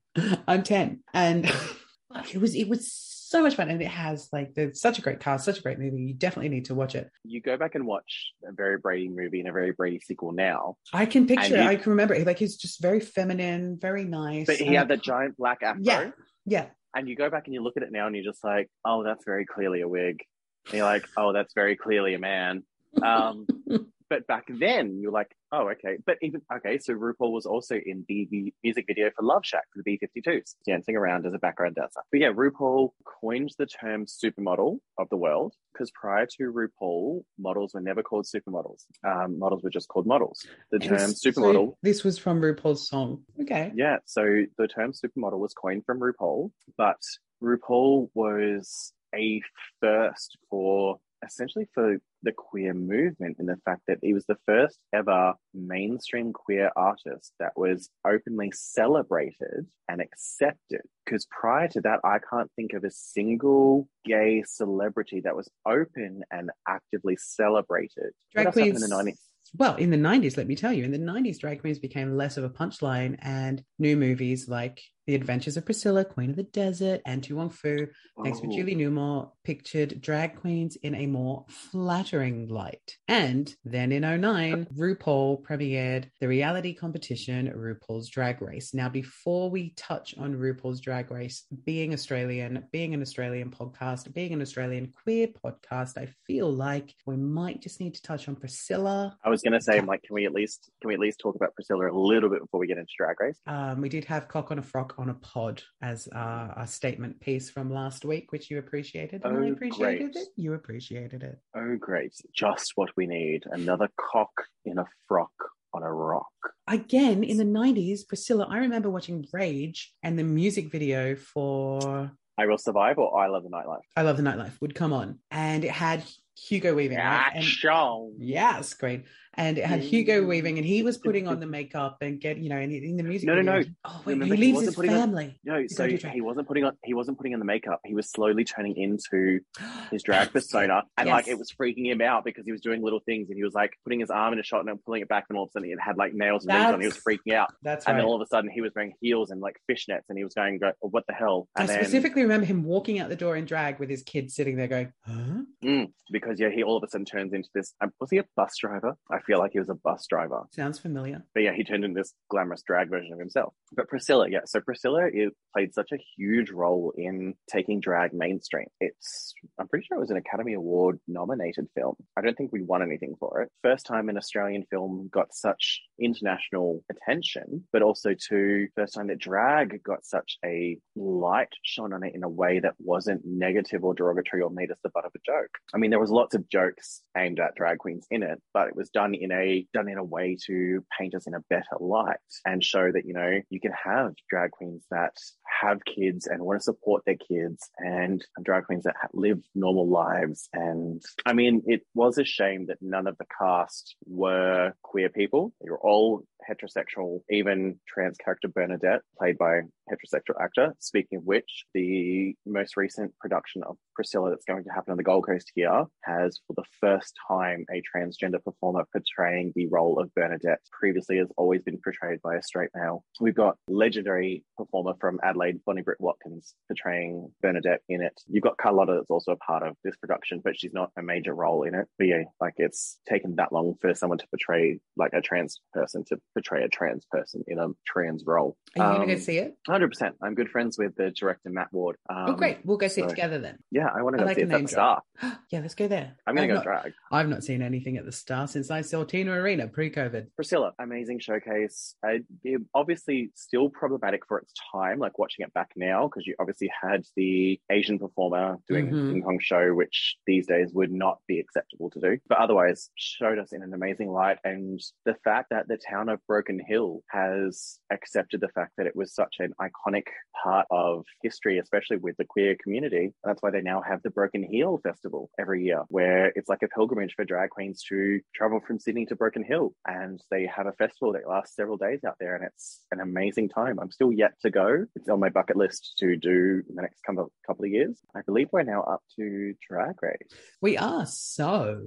I'm ten, and it was it was so much fun, and it has like there's such a great cast, such a great movie. You definitely need to watch it. You go back and watch a very Brady movie and a very Brady sequel now, I can picture, it. you- I can remember it. Like he's just very feminine, very nice. but he had that giant black afro. Yeah. yeah, And you go back and you look at it now and you're just like, oh, that's very clearly a wig. And you're like, oh, that's very clearly a man. Um, but back then you're like, oh, okay. But even, okay, so RuPaul was also in the, music video for Love Shack for the B-52s, dancing around as a background dancer. But yeah, RuPaul coined the term supermodel of the world because prior to RuPaul, models were never called supermodels. Um, models were just called models. The term And so supermodel this was from RuPaul's song. Okay, yeah, so the term supermodel was coined from RuPaul, but RuPaul was a first for essentially for the queer movement in the fact that he was the first ever mainstream queer artist that was openly celebrated and accepted. Because prior to that, I can't think of a single gay celebrity that was open and actively celebrated. Drag What else happened queens in the 90s? well, in the 90s, let me tell you, in the 90s, drag queens became less of a punchline, and new movies like The Adventures of Priscilla, Queen of the Desert, and To Wong Foo, thanks for Oh. Julie Newmar, pictured drag queens in a more flattering light. And then in 09, RuPaul premiered the reality competition RuPaul's Drag Race. Now, before we touch on RuPaul's Drag Race, being Australian, being an Australian podcast, being an Australian queer podcast, I feel like we might just need to touch on Priscilla. I was gonna say, like, can we at least can we at least talk about Priscilla a little bit before we get into Drag Race? Um, we did have Cock on a Frock on a Pod as uh, a statement piece from last week, which you appreciated. And I Oh, appreciated great. it. You appreciated it. Oh, great! Just what we need. Another cock in a frock on a rock. Again, in the 90s, Priscilla, I remember watching Rage and the music video for I will survive, or I love the nightlife. I Love the Nightlife would come on. And it had Hugo Weaving. right? And- Action. Yes, great. And it had Hugo Weaving, and he was putting on the makeup and get, you know, in, in the music. No, no, video. no. Oh, wait, Remember, he he leaves wasn't his putting on- family. No, so gonna do drag. he wasn't putting on he wasn't putting on the makeup. He was slowly turning into his drag persona, and like it was freaking him out because he was doing little things, and he was like putting his arm in a shot and then pulling it back, and all of a sudden it had like nails and things on. He was freaking out, That's right. and then all of a sudden he was wearing heels and like fishnets, and he was going, go, "What the hell?" I then specifically remember him walking out the door in drag with his kids sitting there going, huh? Mm, because yeah, he all of a sudden turns into this. Um, was he a bus driver? I feel like he was a bus driver. Sounds familiar. But yeah, he turned into this glamorous drag version of himself. But Priscilla, yeah, so Priscilla is, played such a huge role in taking drag mainstream. It's, I'm pretty sure it was an Academy Award nominated film. I don't think we won anything for it. First time an Australian film got such international attention, but also to first time that drag got such a light shone on it in a way that wasn't negative or derogatory or made us the butt of a joke. I mean, there was lots of jokes aimed at drag queens in it, but it was done in a done in a way to paint us in a better light and show that you know you can have drag queens that have kids and want to support their kids and drag queens that live normal lives. And i mean it was a shame that none of the cast were queer people. They were all heterosexual. Even trans character bernadette played by heterosexual actor speaking of which the most recent production of priscilla that's going to happen on the gold coast here has for the first time a transgender performer portraying the role of bernadette previously has always been portrayed by a straight male we've got legendary performer from adelaide bonnie britt watkins portraying bernadette in it. You've got carlotta that's also a part of this production but she's not a major role in it. But yeah like it's taken that long for someone to portray like a trans person to portray a trans person in a trans role. Are you going to Um, go see it? 100% i'm good friends with the director matt ward. Um, oh, great. We'll go see it together then. yeah i want to go like see it. at the star yeah, let's go there. i'm gonna I've go not, drag. I've not seen anything at the Star since I saw Tina Arena pre-COVID. Priscilla, amazing showcase. Uh, obviously, still problematic for its time. Like watching it back now, because you obviously had the Asian performer doing Mhm. a King Kong show, which these days would not be acceptable to do. But otherwise, showed us in an amazing light. And the fact that the town of Broken Hill has accepted the fact that it was such an iconic part of history, especially with the queer community. And that's why they now have the Broken Heel Festival every year, where it's like a pilgrimage for drag queens to travel from Sydney to Broken Hill. And they have a festival that lasts several days out there, and it's an amazing time. I'm still yet to go. It's on my bucket list to do in the next couple couple of years. I believe we're now up to Drag Race. We are. So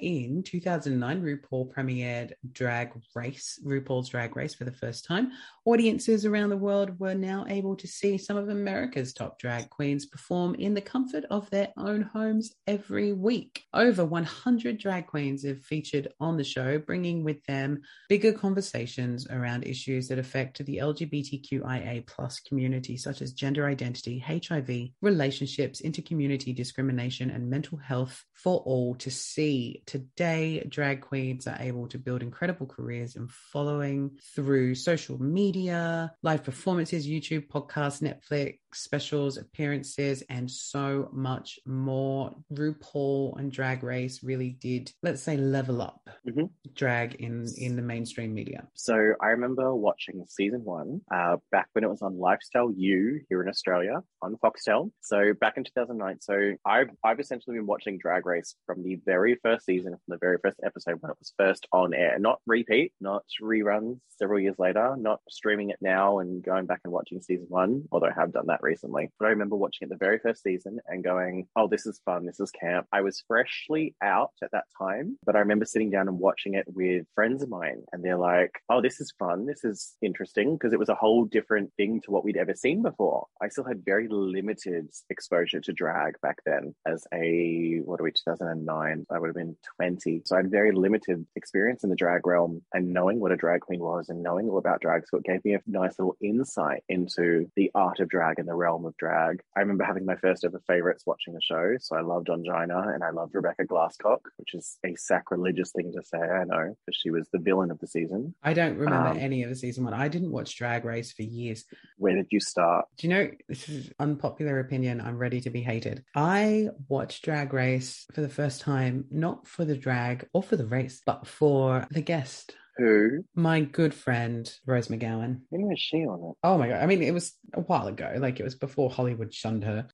in 2009, RuPaul premiered Drag Race, RuPaul's Drag Race for the first time. Audiences around the world were now able to see some of America's top drag queens perform in the comfort of their own homes every week. Over 100 drag queens have featured on the show, bringing with them bigger conversations around issues that affect the LGBTQIA plus community, such as gender identity, HIV, relationships, intercommunity discrimination, and mental health for all to see. Today, drag queens are able to build incredible careers in following through social media, live performances, YouTube, podcasts, Netflix, specials, appearances, and so much more. RuPaul and Drag Race really did, let's say, level up Mhm. drag in in the mainstream media. So I remember watching season one uh, back when it was on Lifestyle YOU here in Australia on Foxtel. So back in 2009. So I've I've essentially been watching Drag Race from the very first season, from the very first episode when it was first on air, not repeat, not reruns several years later, not streaming it now and going back and watching season one. Although I have done that recently, but I remember watching it the very first season and going, "Oh, this is fun. This is camp." I was freshly out at that time, but I remember sitting down and watching it with friends of mine, and they're like, "Oh, this is fun. This is interesting," because it was a whole different thing to what we'd ever seen before. I still had very limited exposure to drag back then as a what are we 2009 I would have been 20 so I had very limited experience in the drag realm and knowing what a drag queen was and knowing all about drag so it gave me a nice little insight into the art of drag and the realm of drag I remember having my first ever favorites watching the show so I loved Ongina and I loved Rebecca Glasscock which is a sacrilegious thing to say I know because she was the villain of the season I don't remember Um, any of the season one. I didn't watch Drag Race for years. where did you start Do you know this is unpopular opinion? I'm ready to be hated. I watched Drag Race for the first time, not for the drag or for the race, but for the guest. who My good friend Rose McGowan. when was she on it Oh my god! I mean, it was a while ago. Like it was before Hollywood shunned her,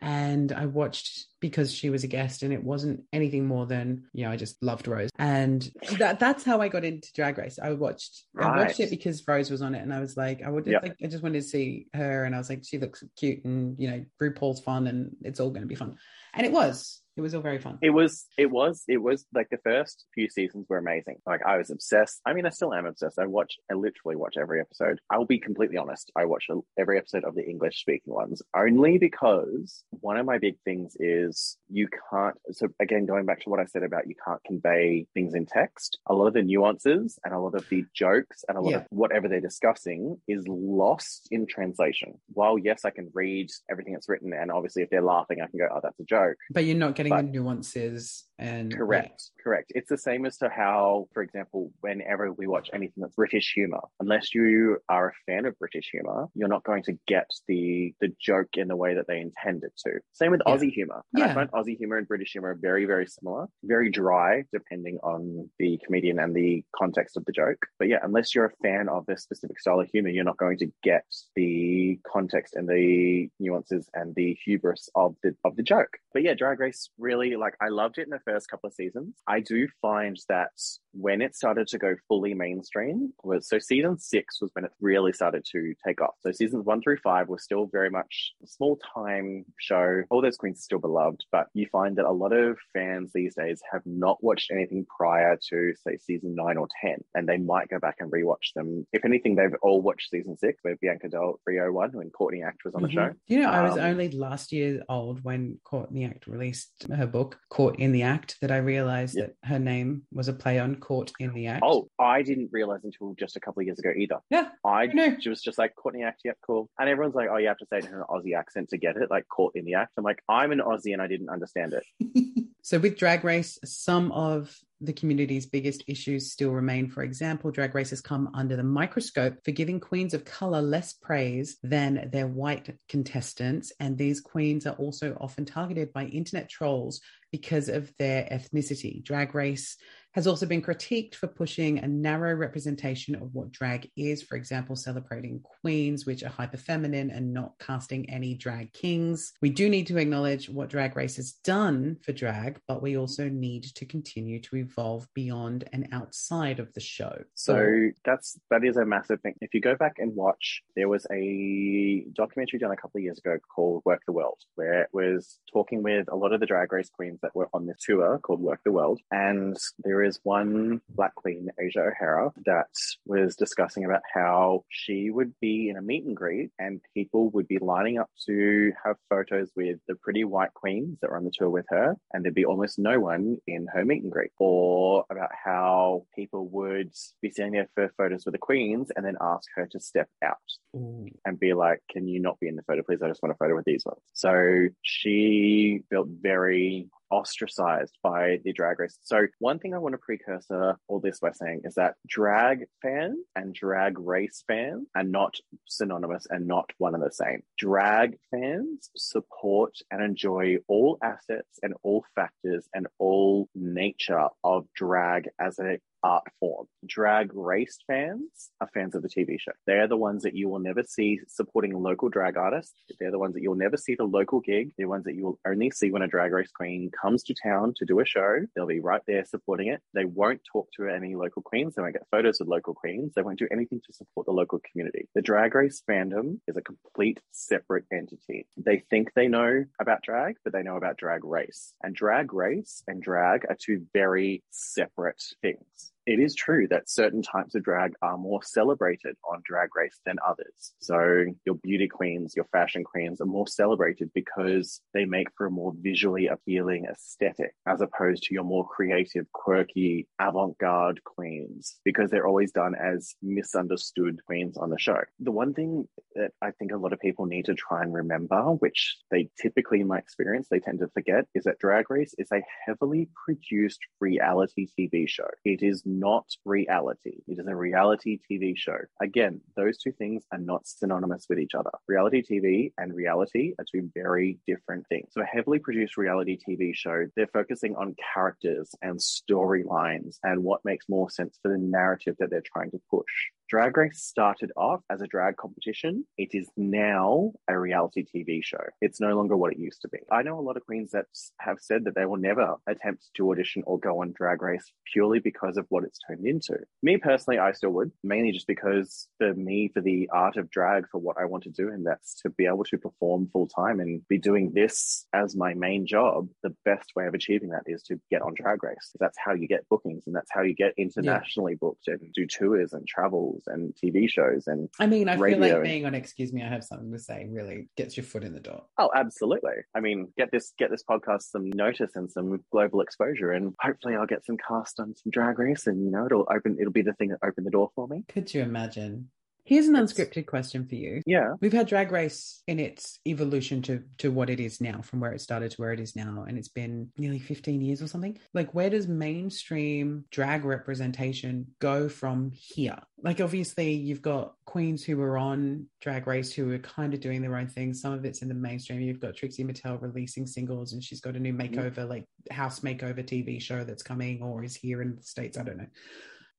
and I watched because she was a guest, and it wasn't anything more than you know I just loved Rose, and that that's how I got into Drag Race. I watched I watched it because Rose was on it, and I was like, I would Yeah. like I just wanted to see her, and I was like, she looks cute, and you know RuPaul's fun, and it's all going to be fun, and it was. It was all very fun. It was, it was, it was like the first few seasons were amazing. Like I was obsessed. I mean, I still am obsessed. I watch, I literally watch every episode. I'll be completely honest. I watch every episode of the English speaking ones only because one of my big things is you can't. So again, going back to what I said about you can't convey things in text. A lot of the nuances and a lot of the jokes and a lot Yeah. of whatever they're discussing is lost in translation. While yes, I can read everything that's written, and obviously if they're laughing, I can go, "Oh, that's a joke." But you're not getting But- the nuances and Correct, correct. It's the same as to how, for example, whenever we watch anything that's British humor, unless you are a fan of British humor, you're not going to get the the joke in the way that they intend it to. Same with Yeah. Aussie humor. And I find Aussie humor and British humor are very, very similar, very dry, depending on the comedian and the context of the joke. But yeah, unless you're a fan of this specific style of humor, you're not going to get the context and the nuances and the hubris of the of the joke. But yeah, Drag Race really like I loved it in the first couple of seasons. I do find that when it started to go fully mainstream was so season six was when it really started to take off. So seasons one through five were still very much a small time show. All those queens are still beloved, but you find that a lot of fans these days have not watched anything prior to say season nine or ten, and they might go back and rewatch them. If anything, they've all watched season six, where Bianca Del Rio one when Courtney Act was on the Mhm. show. You know, I was Um, only last year old when Courtney Act released her book, Caught in the Act, that I realized Yeah. that her name was a play on Caught in the Act. Oh, I didn't realize until just a couple of years ago either. yeah. I knew? she was just like Courtney Act, yep, cool. And everyone's like, oh, you have to say it in an Aussie accent to get it, like caught in the act. I'm like, I'm an Aussie and I didn't understand it. so with Drag Race, some of the community's biggest issues still remain. For example, Drag races come under the microscope for giving queens of color less praise than their white contestants. And these queens are also often targeted by internet trolls because of their ethnicity. Drag Race has also been critiqued for pushing a narrow representation of what drag is, for example, celebrating queens, which are hyper feminine, and not casting any drag kings. We do need to acknowledge what Drag Race has done for drag, but we also need to continue to evolve beyond and outside of the show. So that's that is a massive thing. If you go back and watch, there was a documentary done a couple of years ago called Werq the World, where it was talking with a lot of the drag race queens that were on this tour called Werq the World. And there is one black queen, Asia O'Hara, that was discussing about how she would be in a meet and greet and people would be lining up to have photos with the pretty white queens that were on the tour with her, and there'd be almost no one in her meet and greet. Or about how people would be standing there for photos with the queens and then ask her to step out Ooh. and be like, Can you not be in the photo, please? I just want a photo with these ones. So she felt very ostracized by the drag race. So, one thing I want to precursor all this by saying is that drag fans and drag race fans are not synonymous and not one and the same. Drag fans support and enjoy all assets and all factors and all nature of drag as a Uh, art form. Drag race fans are fans of the TV show. They're the ones that you will never see supporting local drag artists. They're the ones that you'll never see the local gig. They're ones that you will only see when a drag race queen comes to town to do a show. They'll be right there supporting it. They won't talk to any local queens. They won't get photos with local queens. They won't do anything to support the local community. The drag race fandom is a complete separate entity. They think they know about drag, but they know about drag race. And drag race and drag are two very separate things it is true that certain types of drag are more celebrated on drag race than others. So your beauty queens, your fashion queens are more celebrated because they make for a more visually appealing aesthetic as opposed to your more creative, quirky, avant-garde queens because they're always done as misunderstood queens on the show. The one thing that I think a lot of people need to try and remember, which they typically in my experience, they tend to forget is that Drag Race is a heavily produced reality TV show. It is not reality. It is a reality TV show. Again, those two things are not synonymous with each other. Reality TV and reality are two very different things. So, a heavily produced reality TV show, they're focusing on characters and storylines and what makes more sense for the narrative that they're trying to push. Drag Race started off as a drag competition. It is now a reality TV show. It's no longer what it used to be. I know a lot of queens that have said that they will never attempt to audition or go on Drag Race purely because of what it's turned into. Me personally, I still would, mainly just because for me, for the art of drag, for what I want to do, and that's to be able to perform full time and be doing this as my main job. The best way of achieving that is to get on Drag Race. That's how you get bookings and that's how you get internationally yeah. booked and do tours and travels and TV shows and I mean, I feel like being on Excuse Me, I have something to say really gets your foot in the door. Oh, absolutely. I mean, get this get this podcast some notice and some global exposure, and hopefully I'll get some cast on some drag race, and you know it'll open it'll be the thing that opened the door for me. Could you imagine? Here's an unscripted question for you. Yeah. We've had Drag Race in its evolution to to what it is now, from where it started to where it is now, and it's been nearly 15 years or something. Like, where does mainstream drag representation go from here? Like, obviously, you've got queens who are on Drag Race who are kind of doing their own thing. Some of it's in the mainstream. You've got Trixie Mattel releasing singles, and she's got a new mm-hmm. makeover, like house makeover TV show that's coming or is here in the States. I don't know.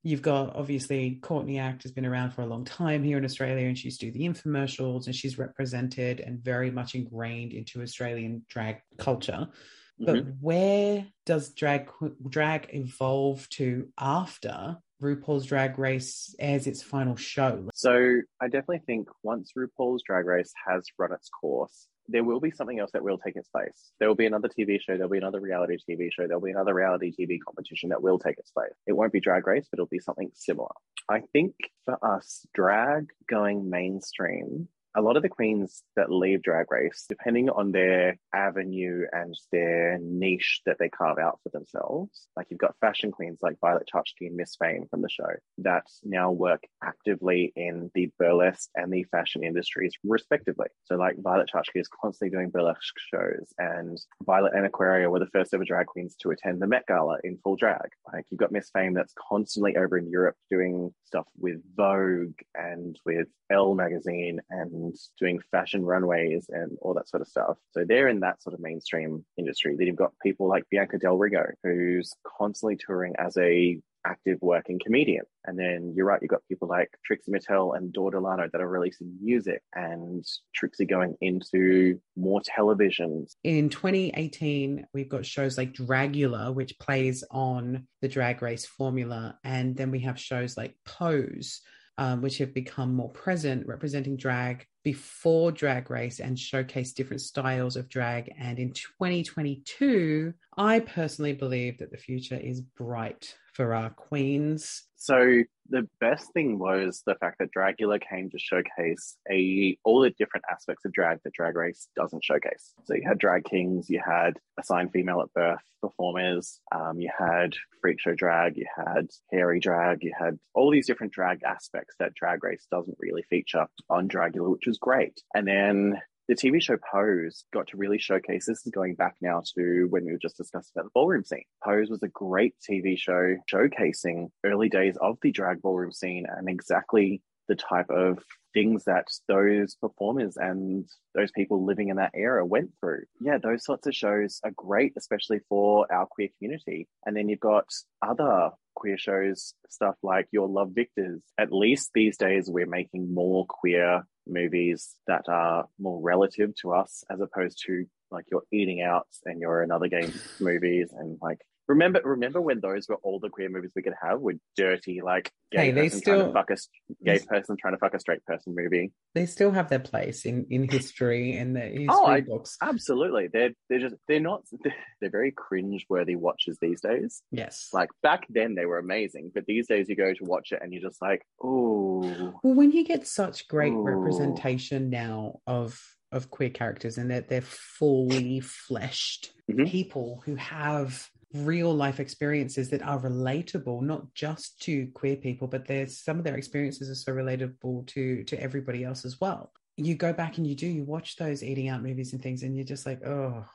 You've got obviously Courtney Act has been around for a long time here in Australia, and she's do the infomercials, and she's represented and very much ingrained into Australian drag culture. But mm-hmm. where does drag drag evolve to after RuPaul's Drag Race airs its final show? So I definitely think once RuPaul's Drag Race has run its course, there will be something else that will take its place. There will be another TV show, there'll be another reality TV show, there'll be another reality TV competition that will take its place. It won't be Drag Race, but it'll be something similar. I think for us, drag going mainstream a lot of the queens that leave Drag Race, depending on their avenue and their niche that they carve out for themselves, like you've got fashion queens like Violet Chachki and Miss Fame from the show that now work actively in the burlesque and the fashion industries, respectively. So, like Violet Chachki is constantly doing burlesque shows, and Violet and Aquaria were the first ever drag queens to attend the Met Gala in full drag. Like you've got Miss Fame that's constantly over in Europe doing stuff with Vogue and with Elle magazine and and doing fashion runways and all that sort of stuff. So they're in that sort of mainstream industry. Then you've got people like Bianca Del Rio, who's constantly touring as a active working comedian. And then you're right, you've got people like Trixie Mattel and Adore Delano that are releasing music and Trixie going into more television. In 2018, we've got shows like Dragula, which plays on the drag race formula. And then we have shows like Pose, um, which have become more present, representing drag before Drag Race and showcase different styles of drag. And in 2022, I personally believe that the future is bright for our queens. So the best thing was the fact that Dragula came to showcase a all the different aspects of drag that Drag Race doesn't showcase. So you had drag kings, you had assigned female at birth performers, um, you had freak show drag, you had hairy drag, you had all these different drag aspects that Drag Race doesn't really feature on Dragula, which was great. And then the TV show Pose got to really showcase this is going back now to when we were just discussing about the ballroom scene. Pose was a great TV show showcasing early days of the drag ballroom scene and exactly the type of things that those performers and those people living in that era went through. Yeah, those sorts of shows are great, especially for our queer community. And then you've got other queer shows, stuff like Your Love Victors. At least these days, we're making more queer movies that are more relative to us as opposed to like your eating out and your Another Gay Movies and like Remember, remember when those were all the queer movies we could have? With dirty, like gay Hey, they person trying still- to fuck a gay person trying to fuck a straight person movie. They still have their place in, in history and the history Oh, I- books. Absolutely, they're they're just they're not they're very cringe worthy watches these days. yes. Like back then they were amazing, but these days you go to watch it and you're just like, oh, Well, when you get such great Ooh. representation now of of queer characters and that they're fully fleshed Mhm. people who have real life experiences that are relatable not just to queer people but there's some of their experiences are so relatable to to everybody else as well you go back and you do you watch those eating out movies and things and you're just like oh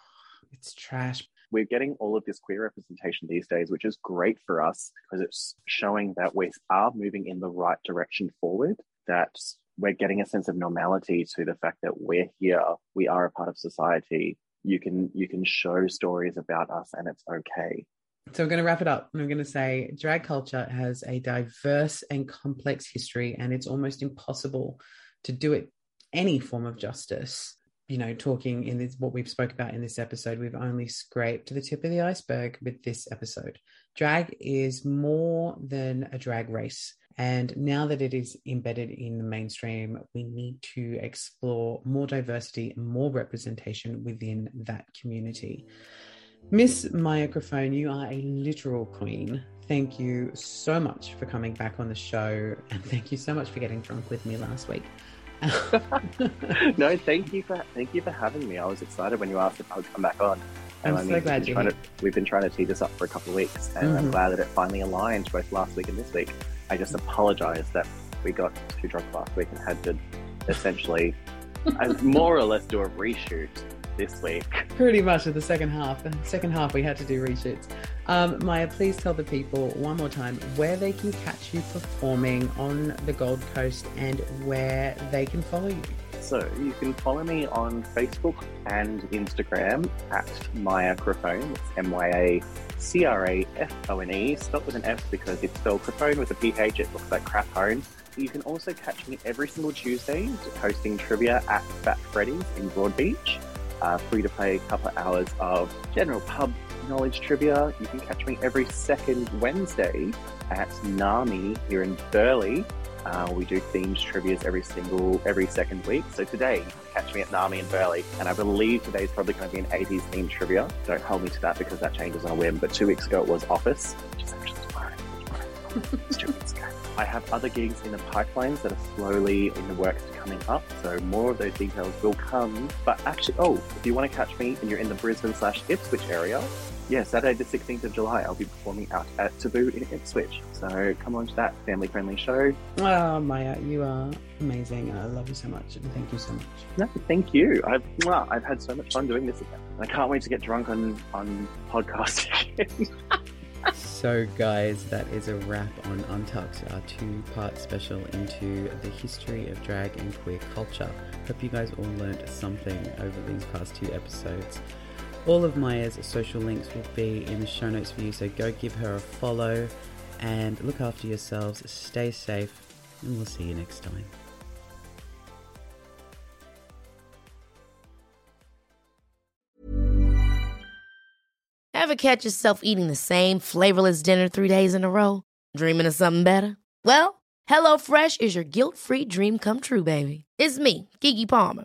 it's trash we're getting all of this queer representation these days, which is great for us because it's showing that we are moving in the right direction forward, that we're getting a sense of normality to the fact that we're here, we are a part of society. You can you can show stories about us and it's okay. So I'm going to wrap it up. and I'm going to say drag culture has a diverse and complex history, and it's almost impossible to do it any form of justice. You know, talking in this, what we've spoke about in this episode, we've only scraped the tip of the iceberg with this episode. Drag is more than a drag race. And now that it is embedded in the mainstream, we need to explore more diversity and more representation within that community. Miss Microphone, you are a literal queen. Thank you so much for coming back on the show, and thank you so much for getting drunk with me last week. no, thank you for thank you for having me. I was excited when you asked if I would come back on. I'm I so glad we've been you're trying here. to, We've been trying to tee this up for a couple of weeks, and I'm Mhm. glad that it finally aligned both last week and this week. I just apologize that we got too drunk last week and had to essentially, more or less, do a reshoot this week. Pretty much at the second half. The second half, we had to do reshoots. Um, Maya, please tell the people one more time where they can catch you performing on the Gold Coast and where they can follow you. So you can follow me on Facebook and Instagram at Myacrafone. It's M Y A C R A F O N E, spelled with an F because it's spelled Crophone with a PH. It looks like crap home. You can also catch me every single Tuesday hosting trivia at Fat Freddy's in Broadbeach. Uh, free to play a couple of hours of general pub knowledge trivia. You can catch me every second Wednesday at NAMI here in Burleigh. Uh, we do themed trivias every single every second week. So today, catch me at Nami in Burleigh. and I believe today's probably going to be an 80s themed trivia. Don't hold me to that because that changes on a whim. But two weeks ago it was Office, which is actually tomorrow. tomorrow. It's two weeks ago. I have other gigs in the pipelines that are slowly in the works coming up, so more of those details will come. But actually, oh, if you want to catch me and you're in the Brisbane slash Ipswich area, yeah, Saturday the 16th of July, I'll be performing out at Taboo in Ipswich. So come on to that family friendly show. Oh, Maya, you are amazing, I love you so much, and thank you so much. No, thank you. I've mwah, I've had so much fun doing this again. I can't wait to get drunk on on podcasting. So, guys, that is a wrap on Untucked, our two part special into the history of drag and queer culture. Hope you guys all learned something over these past two episodes. All of Maya's social links will be in the show notes for you, so go give her a follow and look after yourselves, stay safe, and we'll see you next time. Ever catch yourself eating the same flavorless dinner three days in a row? Dreaming of something better? Well, HelloFresh is your guilt free dream come true, baby. It's me, Keke Palmer.